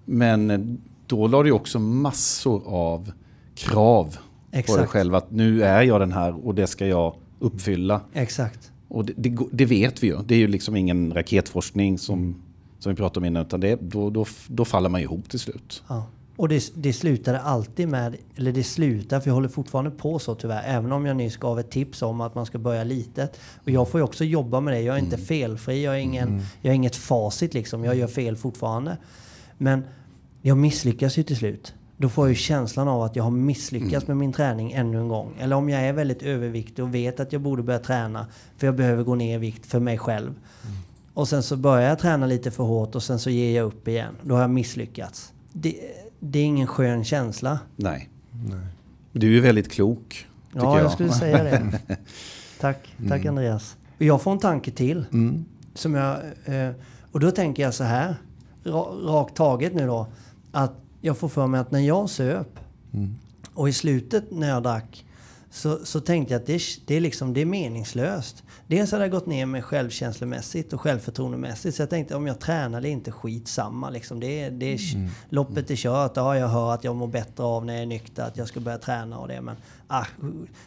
Men då la du också massor av krav på dig Exakt. själv. Att nu är jag den här och det ska jag uppfylla. Exakt. Och det, det, det vet vi ju. Det är ju liksom ingen raketforskning som, som vi pratade om innan. Utan det, då, då, då faller man ihop till slut. Ja. Och det, det slutade alltid med, eller det slutar, för jag håller fortfarande på så tyvärr, även om jag nyss gav ett tips om att man ska börja litet. Och jag får ju också jobba med det, jag är inte felfri, jag är, ingen, jag är inget facit liksom, jag gör fel fortfarande. Men jag misslyckas ju till slut. Då får jag ju känslan av att jag har misslyckats med min träning ännu en gång. Eller om jag är väldigt överviktig och vet att jag borde börja träna för jag behöver gå ner i vikt för mig själv. Och sen så börjar jag träna lite för hårt och sen så ger jag upp igen. Då har jag misslyckats. Det, det är ingen skön känsla. Nej. Du är ju väldigt klok. Ja, jag. jag. skulle säga det. Tack, tack Andreas. Och Jag får en tanke till. Som jag, eh, och då tänker jag så här, ra- rakt taget nu då. Att jag får för mig att när jag söp och i slutet när jag drack så, så tänkte jag att det, är- det, är liksom, det är meningslöst. Dels hade jag gått ner mig självkänslomässigt och självförtroendemässigt. Så jag tänkte om jag tränar är inte skitsamma. Liksom. Det det är, Loppet är kört. Ja, jag hör att jag mår bättre av när jag är nykter. Att jag ska börja träna och det. Men ah,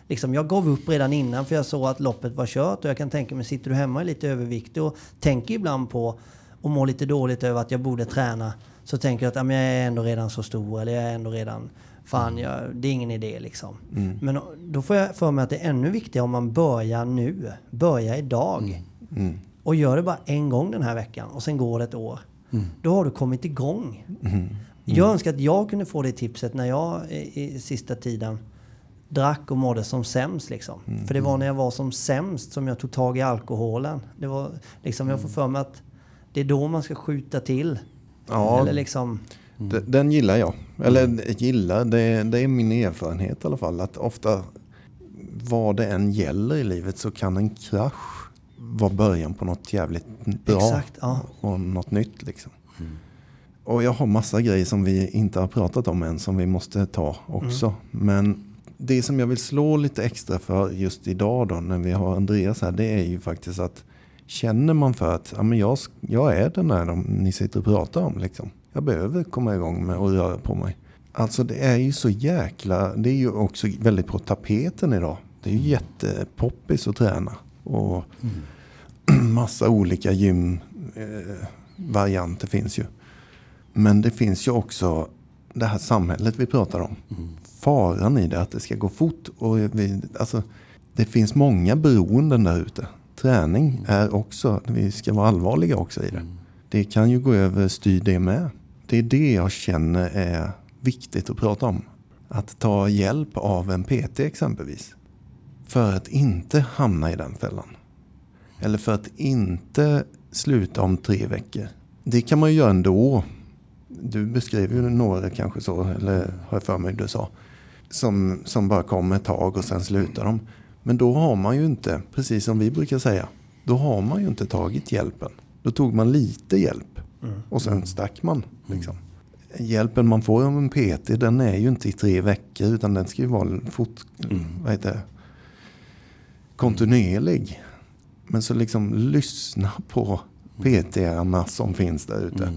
liksom, jag gav upp redan innan för jag såg att loppet var kört. Och jag kan tänka mig, sitter du hemma och är lite överviktig och tänker ibland på och mår lite dåligt över att jag borde träna. Så tänker jag att ja, men jag är ändå redan så stor eller jag är ändå redan Fan, jag, det är ingen idé liksom. Men då får jag för mig att det är ännu viktigare om man börjar nu. Börja idag. Mm. Och gör det bara en gång den här veckan och sen går det ett år. Då har du kommit igång. Jag önskar att jag kunde få det tipset när jag i, i sista tiden drack och mådde som sämst. Liksom. För det var när jag var som sämst som jag tog tag i alkoholen. Det var liksom, jag får för mig att det är då man ska skjuta till. Ja, Eller liksom... D- Den gillar jag. Eller gillar, det, det är min erfarenhet i alla fall. Att ofta vad det än gäller i livet så kan en krasch vara början på något jävligt bra. Exakt, ja. Och något nytt liksom. Och jag har massa grejer som vi inte har pratat om än som vi måste ta också. Men det som jag vill slå lite extra för just idag då när vi har Andreas här. Det är ju faktiskt att känner man för att ja, men jag, jag är den där de, ni sitter och pratar om. Liksom. Jag behöver komma igång med att röra på mig. Alltså det är ju så jäkla, det är ju också väldigt på tapeten idag. Det är ju jättepoppis att träna. Och massa olika gymvarianter eh, finns ju. Men det finns ju också det här samhället vi pratar om. Faran i det, att det ska gå fort. Och vi, alltså, det finns många beroenden där ute. Träning är också, vi ska vara allvarliga också i det. Det kan ju gå över styr det med. Det är det jag känner är viktigt att prata om. Att ta hjälp av en PT exempelvis. För att inte hamna i den fällan. Eller för att inte sluta om tre veckor. Det kan man ju göra ändå. Du beskrev ju några kanske så, eller har jag för mig du sa. Som, som bara kommer ett tag och sen slutar de. Men då har man ju inte, precis som vi brukar säga, då har man ju inte tagit hjälpen. Då tog man lite hjälp och sen stack man. Liksom. Hjälpen man får av en PT den är ju inte i tre veckor utan den ska ju vara fort, vad heter kontinuerlig. Men så liksom lyssna på PT-arna som finns där ute.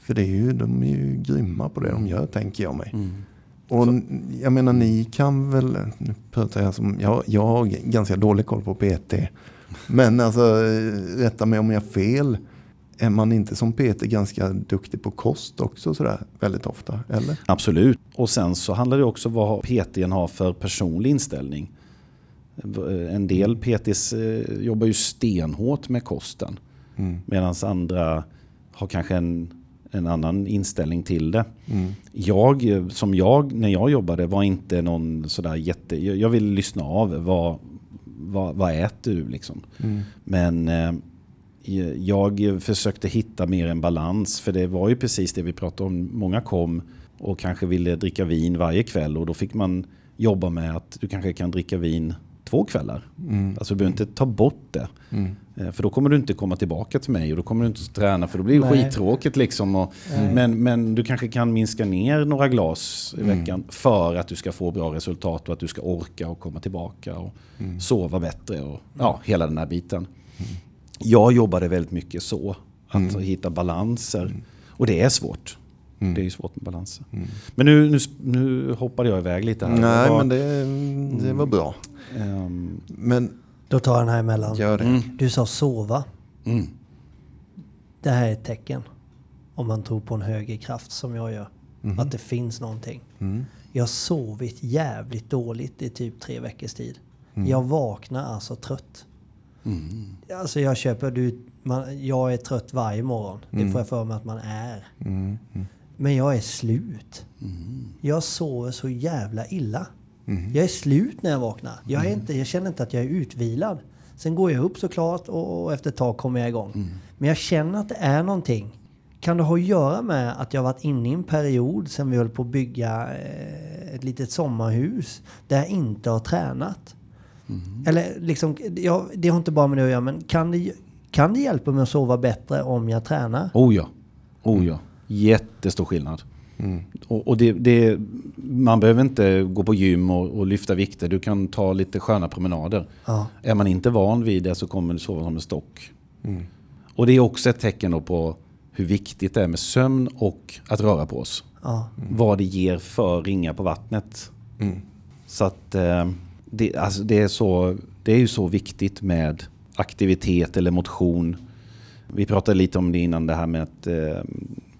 För det är ju, de är ju grymma på det de gör tänker jag mig. Och jag menar ni kan väl, nu pratar jag som, jag, jag har ganska dålig koll på PT. Men alltså rätta mig om jag har fel. Är man inte som PT ganska duktig på kost också sådär väldigt ofta? Eller? Absolut. Och sen så handlar det också om vad PTn har för personlig inställning. En del PTs eh, jobbar ju stenhårt med kosten. Medan andra har kanske en, en annan inställning till det. Jag, eh, som jag, när jag jobbade, var inte någon sådär jätte... Jag jag vill lyssna av. Vad, vad, vad äter du liksom? Men eh, jag försökte hitta mer en balans. För det var ju precis det vi pratade om. Många kom och kanske ville dricka vin varje kväll. Och då fick man jobba med att du kanske kan dricka vin två kvällar. Alltså du behöver inte ta bort det. Eh, För då kommer du inte komma tillbaka till mig och då kommer du inte träna för då blir det Nej. skittråkigt liksom. Och, men, men du kanske kan minska ner några glas i veckan för att du ska få bra resultat och att du ska orka och komma tillbaka och sova bättre och ja, hela den här biten. Jag jobbade väldigt mycket så, att hitta balanser. Och det är svårt. Det är ju svårt med balanser. Men nu, nu, nu hoppade jag iväg lite här. Nej Vad- men det, det var bra. ehm, Men Då tar jag den här emellan. gör det. Du sa sova. mm. Det här är ett tecken. Om man tror på en högre kraft som jag gör. Att det finns någonting. Jag har sovit jävligt dåligt i typ tre veckors tid. Jag vaknar alltså trött. Alltså jag köper, du, man, jag är trött varje morgon. Det får jag för mig att man är. Men jag är slut. Jag sover så jävla illa. Jag är slut när jag vaknar. Jag, är inte, jag känner inte att jag är utvilad. Sen går jag upp såklart och, och efter ett tag kommer jag igång. Men jag känner att det är någonting. Kan det ha att göra med att jag varit inne i en period sen vi höll på att bygga eh, ett litet sommarhus där jag inte har tränat? Eller liksom, ja, det har inte bara med det att göra, men kan det, kan det hjälpa mig att sova bättre om jag tränar? Oh ja. Oh ja. Jättestor skillnad. Och, och det, det, man behöver inte gå på gym och, och lyfta vikter. Du kan ta lite sköna promenader. Ja. Är man inte van vid det så kommer du sova som en stock. Och det är också ett tecken då på hur viktigt det är med sömn och att röra på oss. Ja. Vad det ger för ringar på vattnet. Så att eh, det, alltså det, är så, det är ju så viktigt med aktivitet eller motion. Vi pratade lite om det innan det här med att eh,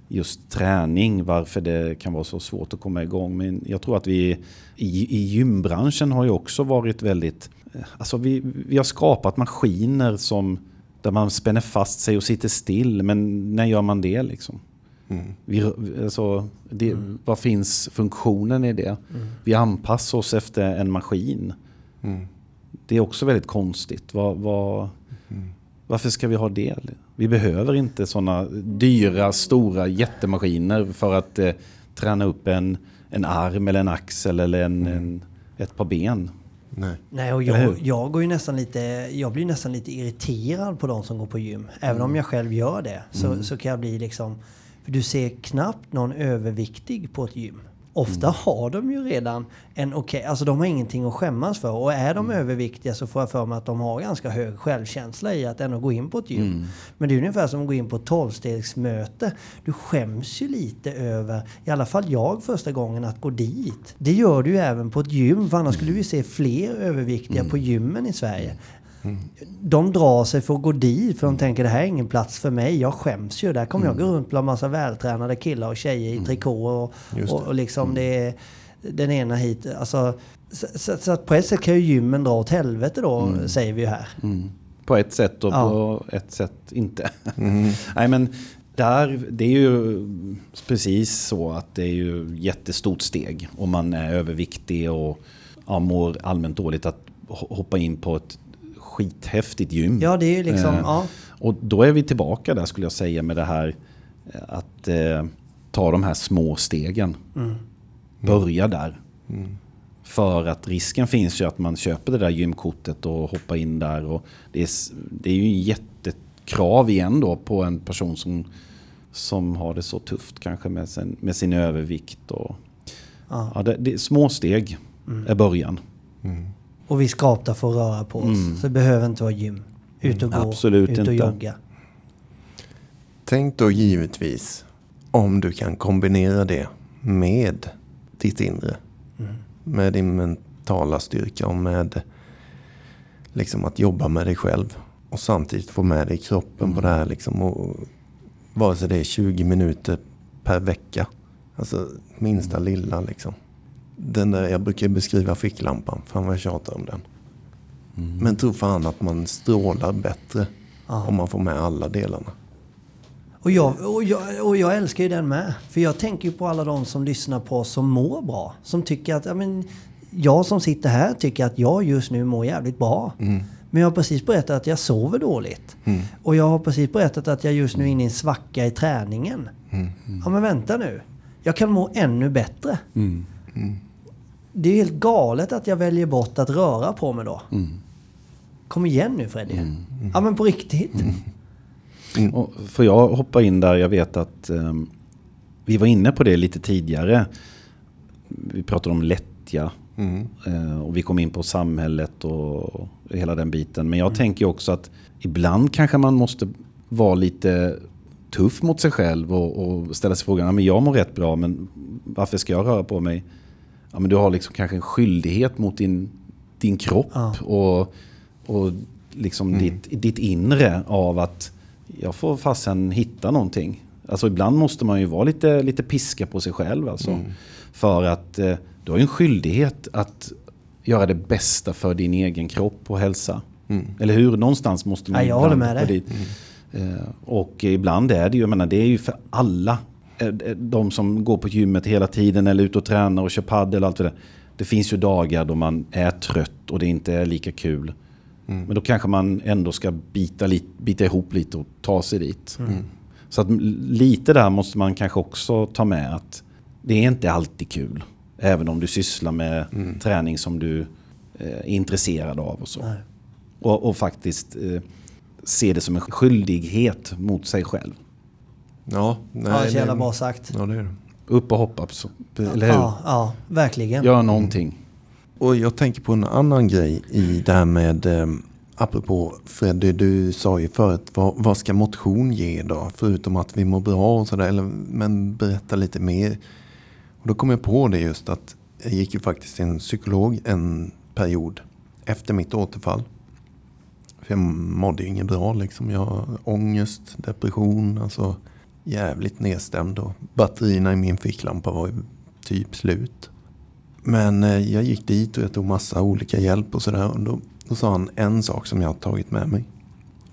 just träning, varför det kan vara så svårt att komma igång. Men jag tror att vi i, i gymbranschen har ju också varit väldigt... Alltså vi, vi har skapat maskiner som där man spänner fast sig och sitter still. Men när gör man det liksom? Mm. Vi, alltså, det, mm. Vad finns funktionen i det? Mm. Vi anpassar oss efter en maskin. Mm. Det är också väldigt konstigt. Vad, vad, mm. varför ska vi ha det? Vi behöver inte sådana dyra, stora jättemaskiner för att eh, träna upp en, en arm eller en axel eller en, mm. en ett par ben. Nej. Nej, och jag, jag, går ju nästan lite, jag blir nästan lite irriterad på de som går på gym. Även mm. om jag själv gör det så, mm. så kan jag bli liksom... För du ser knappt någon överviktig på ett gym. Ofta mm. har de ju redan en okej, okay, alltså de har ingenting att skämmas för. Och är de mm. överviktiga så får jag för mig att de har ganska hög självkänsla i att ändå gå in på ett gym. Mm. Men det är ungefär som att gå in på ett tolvstegsmöte. Du skäms ju lite över, i alla fall jag första gången, att gå dit. Det gör du ju även på ett gym, för annars skulle vi se fler överviktiga mm. på gymmen i Sverige. De drar sig för att gå dit för de tänker det här är ingen plats för mig. Jag skäms ju. Där kommer mm. jag gå runt bland massa vältränade killar och tjejer i mm. trikå och, och, och liksom mm. det är den ena hit. Alltså, så, så, så, att på ett sätt kan ju gymmen dra åt helvete då, mm. säger vi ju här. Mm. På ett sätt och ja. på ett sätt inte. Mm. Nej men där, det är ju precis så att det är ju jättestort steg om man är överviktig och ja, mår allmänt dåligt att hoppa in på ett skithäftigt gym. Ja, det är liksom... Eh, ja. Och då är vi tillbaka där skulle jag säga med det här eh, att eh, ta de här små stegen. Mm. Börja där. Mm. För att risken finns ju att man köper det där gymkortet och hoppar in där. Och det, är, det är ju en jättekrav igen då på en person som, som har det så tufft kanske med sin, med sin övervikt. Och, ja. ja det, det, små steg mm. är början. Mm. Och vi är skapta för att röra på oss. Mm. Så det behöver inte vara gym. Ut och gå, Absolut ut och inte. jogga. Tänk då givetvis om du kan kombinera det med ditt inre. Mm. Med din mentala styrka och med liksom att jobba med dig själv. Och samtidigt få med dig kroppen mm. på det här. Liksom, och, vare sig det är 20 minuter per vecka. Alltså minsta mm. lilla liksom den där, jag brukar beskriva ficklampan, fan vad jag tjatar om den. Mm. Men tro fan att man strålar bättre Aha. om man får med alla delarna. Och jag, och, jag, och jag älskar ju den med. För jag tänker ju på alla de som lyssnar på oss som mår bra. Som tycker att, ja, men, jag som sitter här tycker att jag just nu mår jävligt bra. Mm. Men jag har precis berättat att jag sover dåligt. Mm. Och jag har precis berättat att jag just nu är inne i en svacka i träningen. Mm. Ja men vänta nu. Jag kan må ännu bättre. Mm. Det är helt galet att jag väljer bort att röra på mig då. Mm. Kom igen nu Freddy. Mm. Mm. Ja men på riktigt. Mm. mm. Och får jag hoppa in där? Jag vet att um, vi var inne på det lite tidigare. Vi pratade om lättja. Uh, och vi kom in på samhället och hela den biten. Men jag mm. tänker också att ibland kanske man måste vara lite tuff mot sig själv och, och ställa sig frågan, ja, men jag mår rätt bra men varför ska jag röra på mig? Ja, men du har liksom kanske en skyldighet mot din, din kropp ja. och, och liksom mm. ditt, ditt inre av att jag får fasen hitta någonting. Alltså ibland måste man ju vara lite, lite piska på sig själv. Alltså, mm. För att eh, du har ju en skyldighet att göra det bästa för din egen kropp och hälsa. Mm. Eller hur? Någonstans måste man ja, jag håller med dig. Dit. Mm. Eh, och ibland är det ju, jag menar, det är ju för alla de som går på gymmet hela tiden eller ute och tränar och kör padel och allt det där. Det finns ju dagar då man är trött och det inte är lika kul. Mm. Men då kanske man ändå ska bita, bita ihop lite och ta sig dit. Mm. Så att lite där måste man kanske också ta med att det är inte alltid kul. Även om du sysslar med mm. träning som du eh, är intresserad av och så. Och, och, faktiskt eh, se det som en skyldighet mot sig själv. Ja, nej, ja, så jävla bra sagt. Ja, det är det. Upp och hoppa, eller hur? Ja, ja, verkligen. Gör någonting. Och jag tänker på en annan grej i det här med, eh, apropå Freddy, du sa ju förut, vad, vad ska motion ge då? Förutom att vi mår bra och sådär, men berätta lite mer. Och då kom jag på det just att jag gick ju faktiskt till en psykolog en period efter mitt återfall. För jag mådde ju inget bra liksom. Jag har ångest, depression, alltså jävligt nedstämd och batterierna i min ficklampa var typ slut. Men eh, jag gick dit och jag tog massa olika hjälp och sådär. Och då, då sa han en sak som jag har tagit med mig.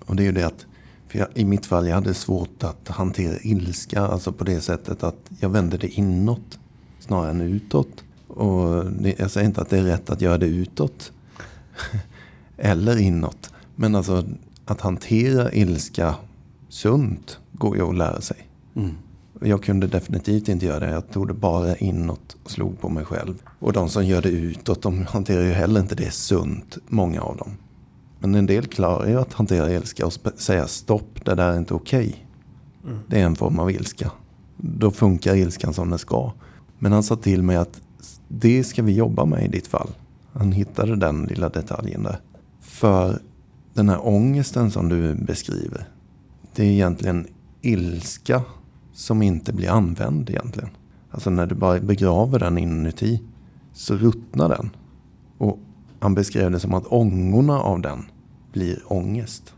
Och det är ju det att för jag, i mitt fall jag hade svårt att hantera ilska. Alltså på det sättet att jag vände det inåt snarare än utåt. Och det, jag säger inte att det är rätt att göra det utåt. Eller inåt. Men alltså att hantera ilska sunt går ju att lära sig. Mm. Jag kunde definitivt inte göra det. Jag tog det bara inåt och slog på mig själv. Och de som gör det utåt, de hanterar ju heller inte det sunt, många av dem. Men en del klarar ju att hantera ilska och säga stopp, det där är inte okej. Mm. Det är en form av ilska. Då funkar ilskan som den ska. Men han sa till mig att det ska vi jobba med i ditt fall. Han hittade den lilla detaljen där. För den här ångesten som du beskriver. Det är egentligen ilska som inte blir använd egentligen. Alltså när du bara begraver den inuti så ruttnar den. Och han beskrev det som att ångorna av den blir ångest.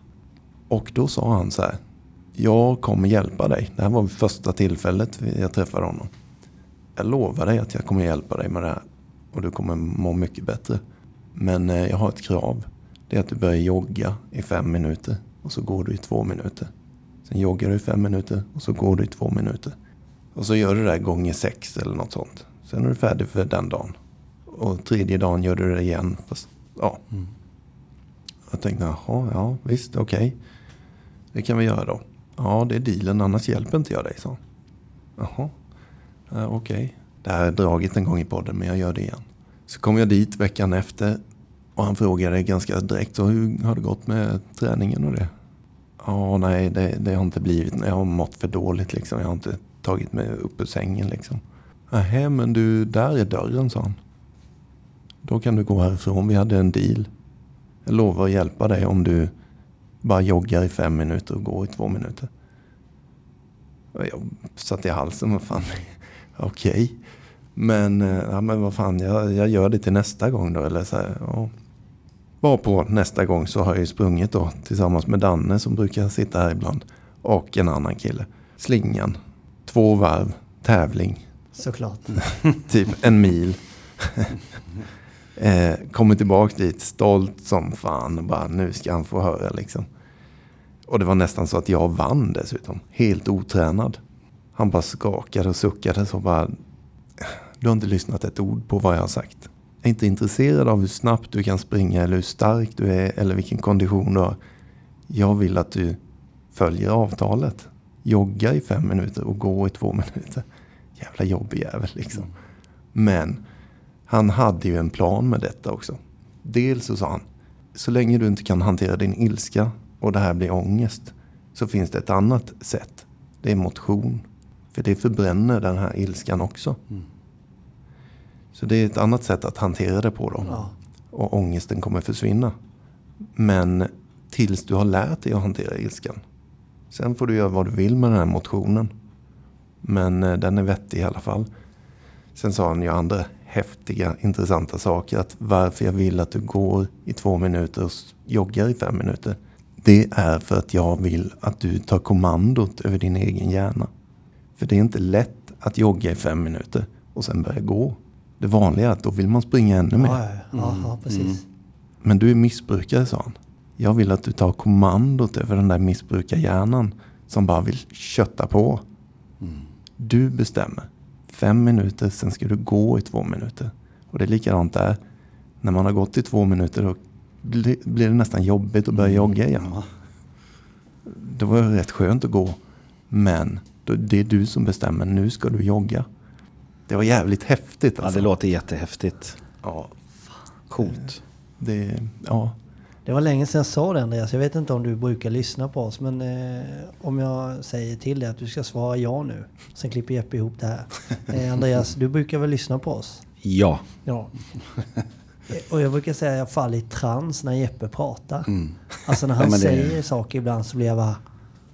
Och då sa han så här. Jag kommer hjälpa dig. Det här var första tillfället jag träffade honom. Jag lovar dig att jag kommer hjälpa dig med det här. Och du kommer må mycket bättre. Men eh, jag har ett krav. Det är att du börjar jogga i fem minuter. Och så går du i två minuter. Sen joggar du i fem minuter och så går du i två minuter. Och så gör du det där gånger sex eller något sånt. Sen är du färdig för den dagen. Och tredje dagen gör du det igen. Fast, ja. Mm. Jag tänkte, jaha, ja visst, okej. Okay. Det kan vi göra då. Ja, det är dealen, annars hjälper inte jag dig, så. Jaha, ja, okej. Okay. Det här är dragit en gång i podden, men jag gör det igen. Så kom jag dit veckan efter och han frågade ganska direkt, så hur har det gått med träningen och det? Ja, nej, det, det, har inte blivit. Jag har mått för dåligt liksom. Jag har inte tagit mig upp ur sängen liksom. Nähä, men du, där är dörren, sa han. Då kan du gå härifrån. Vi hade en deal. Jag lovar att hjälpa dig om du bara joggar i fem minuter och går i två minuter. Och jag satt i halsen, vad fan, okej. Okay. Men, eh, ja, men vad fan, jag, jag gör det till nästa gång då. Eller så här, ja. Var på nästa gång så har jag ju sprungit då tillsammans med Danne som brukar sitta här ibland. Och en annan kille. Slingan. Två varv. Tävling. Såklart. typ en mil. eh, kommer tillbaka dit stolt som fan och bara nu ska han få höra liksom. Och det var nästan så att jag vann dessutom. Helt otränad. Han bara skakade och suckade så bara. Du har inte lyssnat ett ord på vad jag har sagt är inte intresserad av hur snabbt du kan springa eller hur stark du är eller vilken kondition du har. Jag vill att du följer avtalet. Jogga i fem minuter och gå i två minuter. Jävla jobbig jävel liksom. Men han hade ju en plan med detta också. Dels så sa han, så länge du inte kan hantera din ilska och det här blir ångest så finns det ett annat sätt. Det är motion. För det förbränner den här ilskan också. Mm. Så det är ett annat sätt att hantera det på då. Ja. Och ångesten kommer försvinna. Men tills du har lärt dig att hantera ilskan. Sen får du göra vad du vill med den här motionen. Men eh, den är vettig i alla fall. Sen sa han ju andra häftiga, intressanta saker. Att varför jag vill att du går i två minuter och joggar i fem minuter. Det är för att jag vill att du tar kommandot över din egen hjärna. För det är inte lätt att jogga i fem minuter och sen börja gå. Det vanliga är att då vill man springa ännu mer. Ja, ja, ja precis. Mm. Men du är missbrukare, sa han. Jag vill att du tar kommandot över den där missbrukarhjärnan som bara vill kötta på. Mm. Du bestämmer. Fem minuter, sen ska du gå i två minuter. Och det är likadant där. När man har gått i två minuter då blir det nästan jobbigt att börja mm. jogga igen. Ja. Det var rätt skönt att gå. Men det är du som bestämmer. Nu ska du jogga. Det var jävligt häftigt. Alltså. Ja, det låter jättehäftigt. Ja. Coolt. Det, ja. det var länge sedan jag sa det Andreas. Jag vet inte om du brukar lyssna på oss. Men eh, om jag säger till dig att du ska svara ja nu. Sen klipper Jeppe ihop det här. Eh, Andreas, du brukar väl lyssna på oss? Ja. Ja. Eh, och jag brukar säga att jag faller i trans när Jeppe pratar. Mm. Alltså när han ja, säger saker ibland så blir jag bara...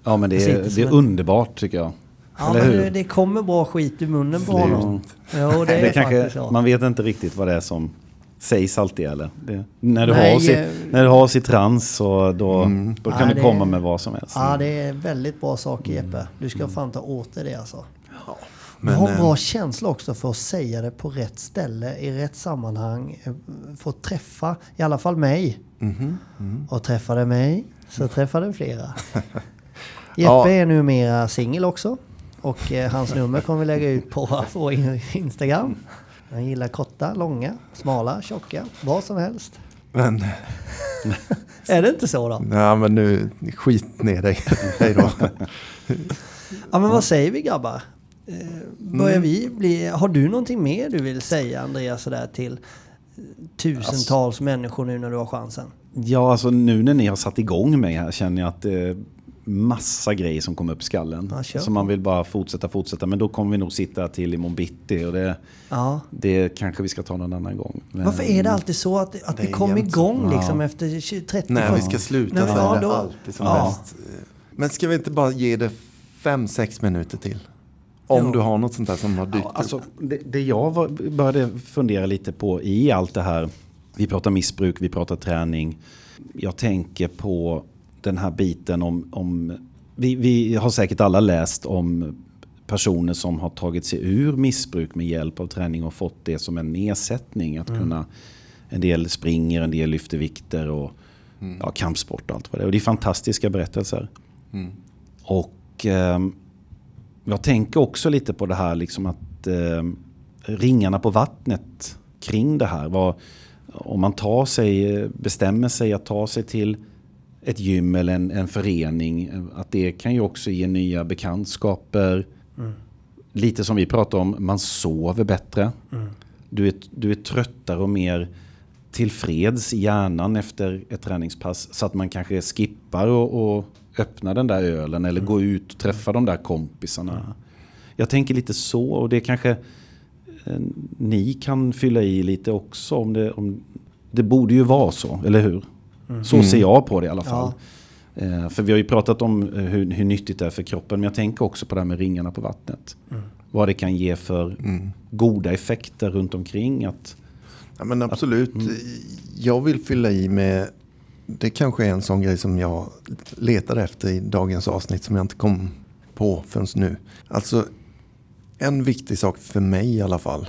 Ja men det är, det är underbart tycker jag. Ja, men det, det, kommer bra skit i munnen på honom. Ja, det, det kanske, Man vet inte riktigt vad det är som Sägs alltid eller? Det, när, du Nej, har sitt, eh, när du har sitt trans så då, då kan Ja, du det- komma med vad som helst. Ja, det är väldigt bra saker Jeppe. Du ska fan ta åt dig det alltså. Du men, har en eh, bra känsla också för att säga det på rätt ställe, i rätt sammanhang. eh, Få träffa, i alla fall mig. mhm, Och träffade mig, så träffade flera. Jeppe Ja. är numera singel också. Och eh, hans nummer kommer vi lägga ut på vår in- Instagram. Han gillar korta, långa, smala, tjocka, vad som helst. Men, Är det inte så då? ja, men nu, skit ner dig. Hej då. Ja men vad säger vi grabbar? Eh, börjar Mm. vi bli... Har du någonting mer du vill säga Andreas sådär till tusentals Alltså- människor nu när du har chansen? Ja, alltså nu när ni har satt igång mig här känner jag att är massa grejer som kommer upp i skallen. Ja, så på. man vill bara fortsätta, fortsätta. Men då kommer vi nog sitta till imorgon bitti och det, Ja. det kanske vi ska ta någon annan gång. Men, Varför är det alltid så att, att Det vi kommer igång Ja. liksom efter 20, 30 När vi 40? ska sluta Nej, så ja, är det alltid som ja. bäst. Men ska vi inte bara ge det fem, sex minuter till? Om Jo. du har något sånt där som har dykt Ja, alltså, upp. det, det jag var, började fundera lite på i allt det här. Vi pratar missbruk, vi pratar träning. Jag tänker på den här biten om... om vi, vi har säkert alla läst om personer som har tagit sig ur missbruk med hjälp av träning och fått det som en nedsättning. Att kunna, en del springer, en del lyfter vikter och ja, kampsport och allt vad det är. Och det är fantastiska berättelser. Mm. Och ehm, jag tänker också lite på det här liksom att ehm, ringarna på vattnet kring det här. Vad, om man tar sig, bestämmer sig att ta sig till ett gym eller en, en förening. Att det kan ju också ge nya bekantskaper. Lite som vi pratar om, man sover bättre. Du, är, du är tröttare och mer tillfreds i hjärnan efter ett träningspass. Så att man kanske skippar och, och öppnar den där ölen eller går ut och träffar de där kompisarna. Jag tänker lite så och det kanske eh, ni kan fylla i lite också. Om det, om, det borde ju vara så, eller hur? Så ser jag på det i alla fall. Eh, för vi har ju pratat om eh, hur, hur nyttigt det är för kroppen. Men jag tänker också på det här med ringarna på vattnet. Vad det kan ge för goda effekter runt omkring. Att, Ja, men absolut. Jag vill fylla i med, det kanske är en sån grej som jag letade efter i dagens avsnitt som jag inte kom på förrän nu. Alltså, en viktig sak för mig i alla fall.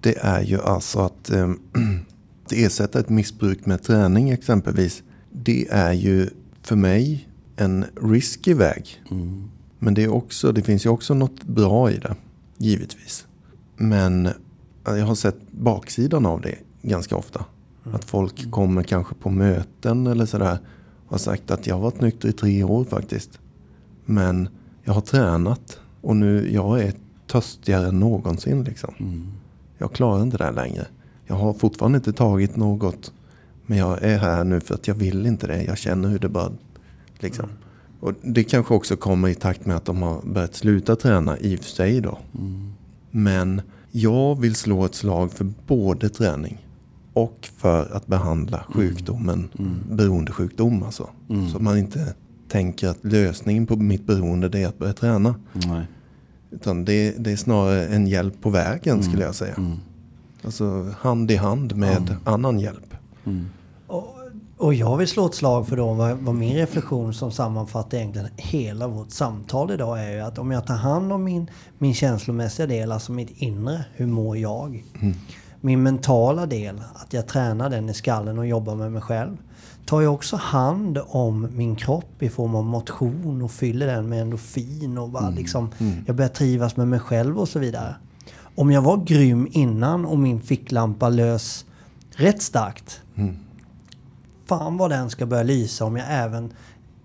Det är ju alltså att, eh, att ersätta ett missbruk med träning exempelvis. Det är ju för mig en risky väg. Men det, är också, det finns ju också något bra i det, givetvis. Men jag har sett baksidan av det ganska ofta. Att folk kommer kanske på möten eller sådär och har sagt att jag har varit nykter i tre år faktiskt. Men jag har tränat och nu jag är törstigare än någonsin liksom. Jag klarar inte det här längre. Jag har fortfarande inte tagit något. Men jag är här nu för att jag vill inte det. Jag känner hur det bara... Liksom. Och det kanske också kommer i takt med att de har börjat sluta träna i och för sig då. Men jag vill slå ett slag för både träning och för att behandla sjukdomen, beroendesjukdom alltså. Så man inte tänker att lösningen på mitt beroende är att börja träna. nej. Utan det, det är snarare en hjälp på vägen skulle jag säga. Alltså hand i hand med annan hjälp. Och, och jag vill slå ett slag för då vad, vad min reflektion som sammanfattar egentligen hela vårt samtal idag är ju att om jag tar hand om min, min känslomässiga del, alltså mitt inre, hur mår jag? Min mentala del, att jag tränar den i skallen och jobbar med mig själv. Tar jag också hand om min kropp i form av motion och fyller den med endorfin och bara liksom, jag börjar trivas med mig själv och så vidare. Om jag var grym innan och min ficklampa lös rätt starkt fan vad den ska börja lysa om jag även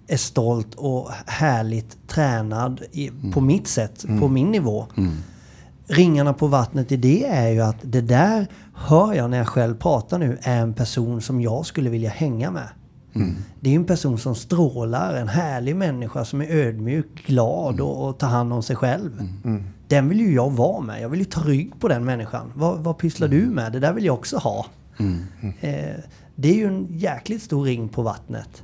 är stolt och härligt tränad i, på mitt sätt, på min nivå. Ringarna på vattnet i det är ju att det där hör jag när jag själv pratar nu är en person som jag skulle vilja hänga med. Det är en person som strålar, en härlig människa som är ödmjuk, glad och, och tar hand om sig själv. Den vill ju jag vara med. Jag vill ju ta rygg på den människan. Vad, vad pysslar du med? Det där vill jag också ha. Eh, det är ju en jäkligt stor ring på vattnet.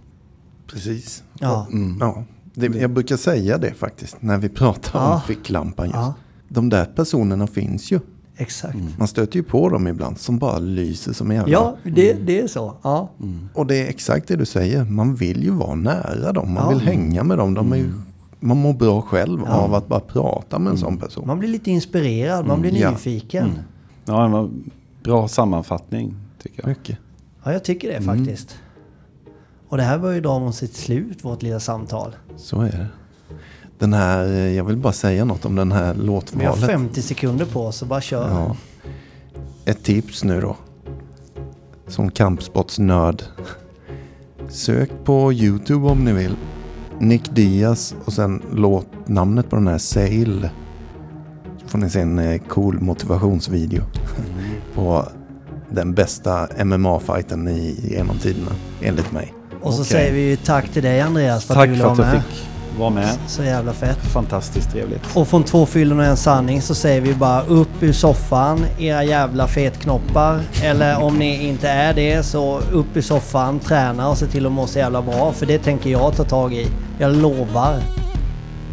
Precis. Ja. Ja, det, jag brukar säga det faktiskt när vi pratar Ja. om ficklampan just. Ja. De där personerna finns ju. Exakt. Man stöter ju på dem ibland som bara lyser som jävla... Ja, det, det är så. Ja. Och det är exakt det du säger. Man vill ju vara nära dem. Man Ja. vill hänga med dem. De är ju, man mår bra själv av att bara prata med en sån person. Man blir lite inspirerad, man blir Ja. nyfiken. Ja, det var en bra sammanfattning tycker jag. Mycket. Ja, jag tycker det faktiskt. Och det här var ju mot sitt slut, vårt lilla samtal. Så är det. Den här, eh, jag vill bara säga något om den här Vi har låtvalet. 50 sekunder på oss, så bara kör. Ja. Ett tips nu då. Som kampsportsnörd. Sök på YouTube om ni vill. Nick Diaz och sen låtnamnet på den här Sail. Så får ni se en eh, cool motivationsvideo. på den bästa MMA-fighten i genom tiderna. Enligt mig. Och så Okej. säger vi tack till dig Andreas för att Tack du ville för att vara jag med. fick vara med. Så jävla fett. Fantastiskt trevligt. Och från två fyllon och en sanning så säger vi bara upp ur soffan era jävla fetknoppar. Eller om ni inte är det så upp ur soffan, träna och se till att må så jävla bra. För det tänker jag ta tag i. Jag lovar.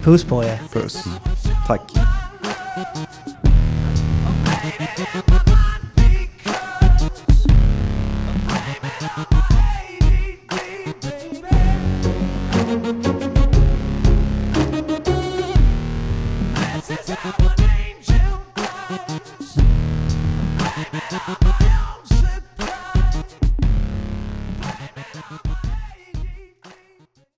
Puss på er. Puss. Tack.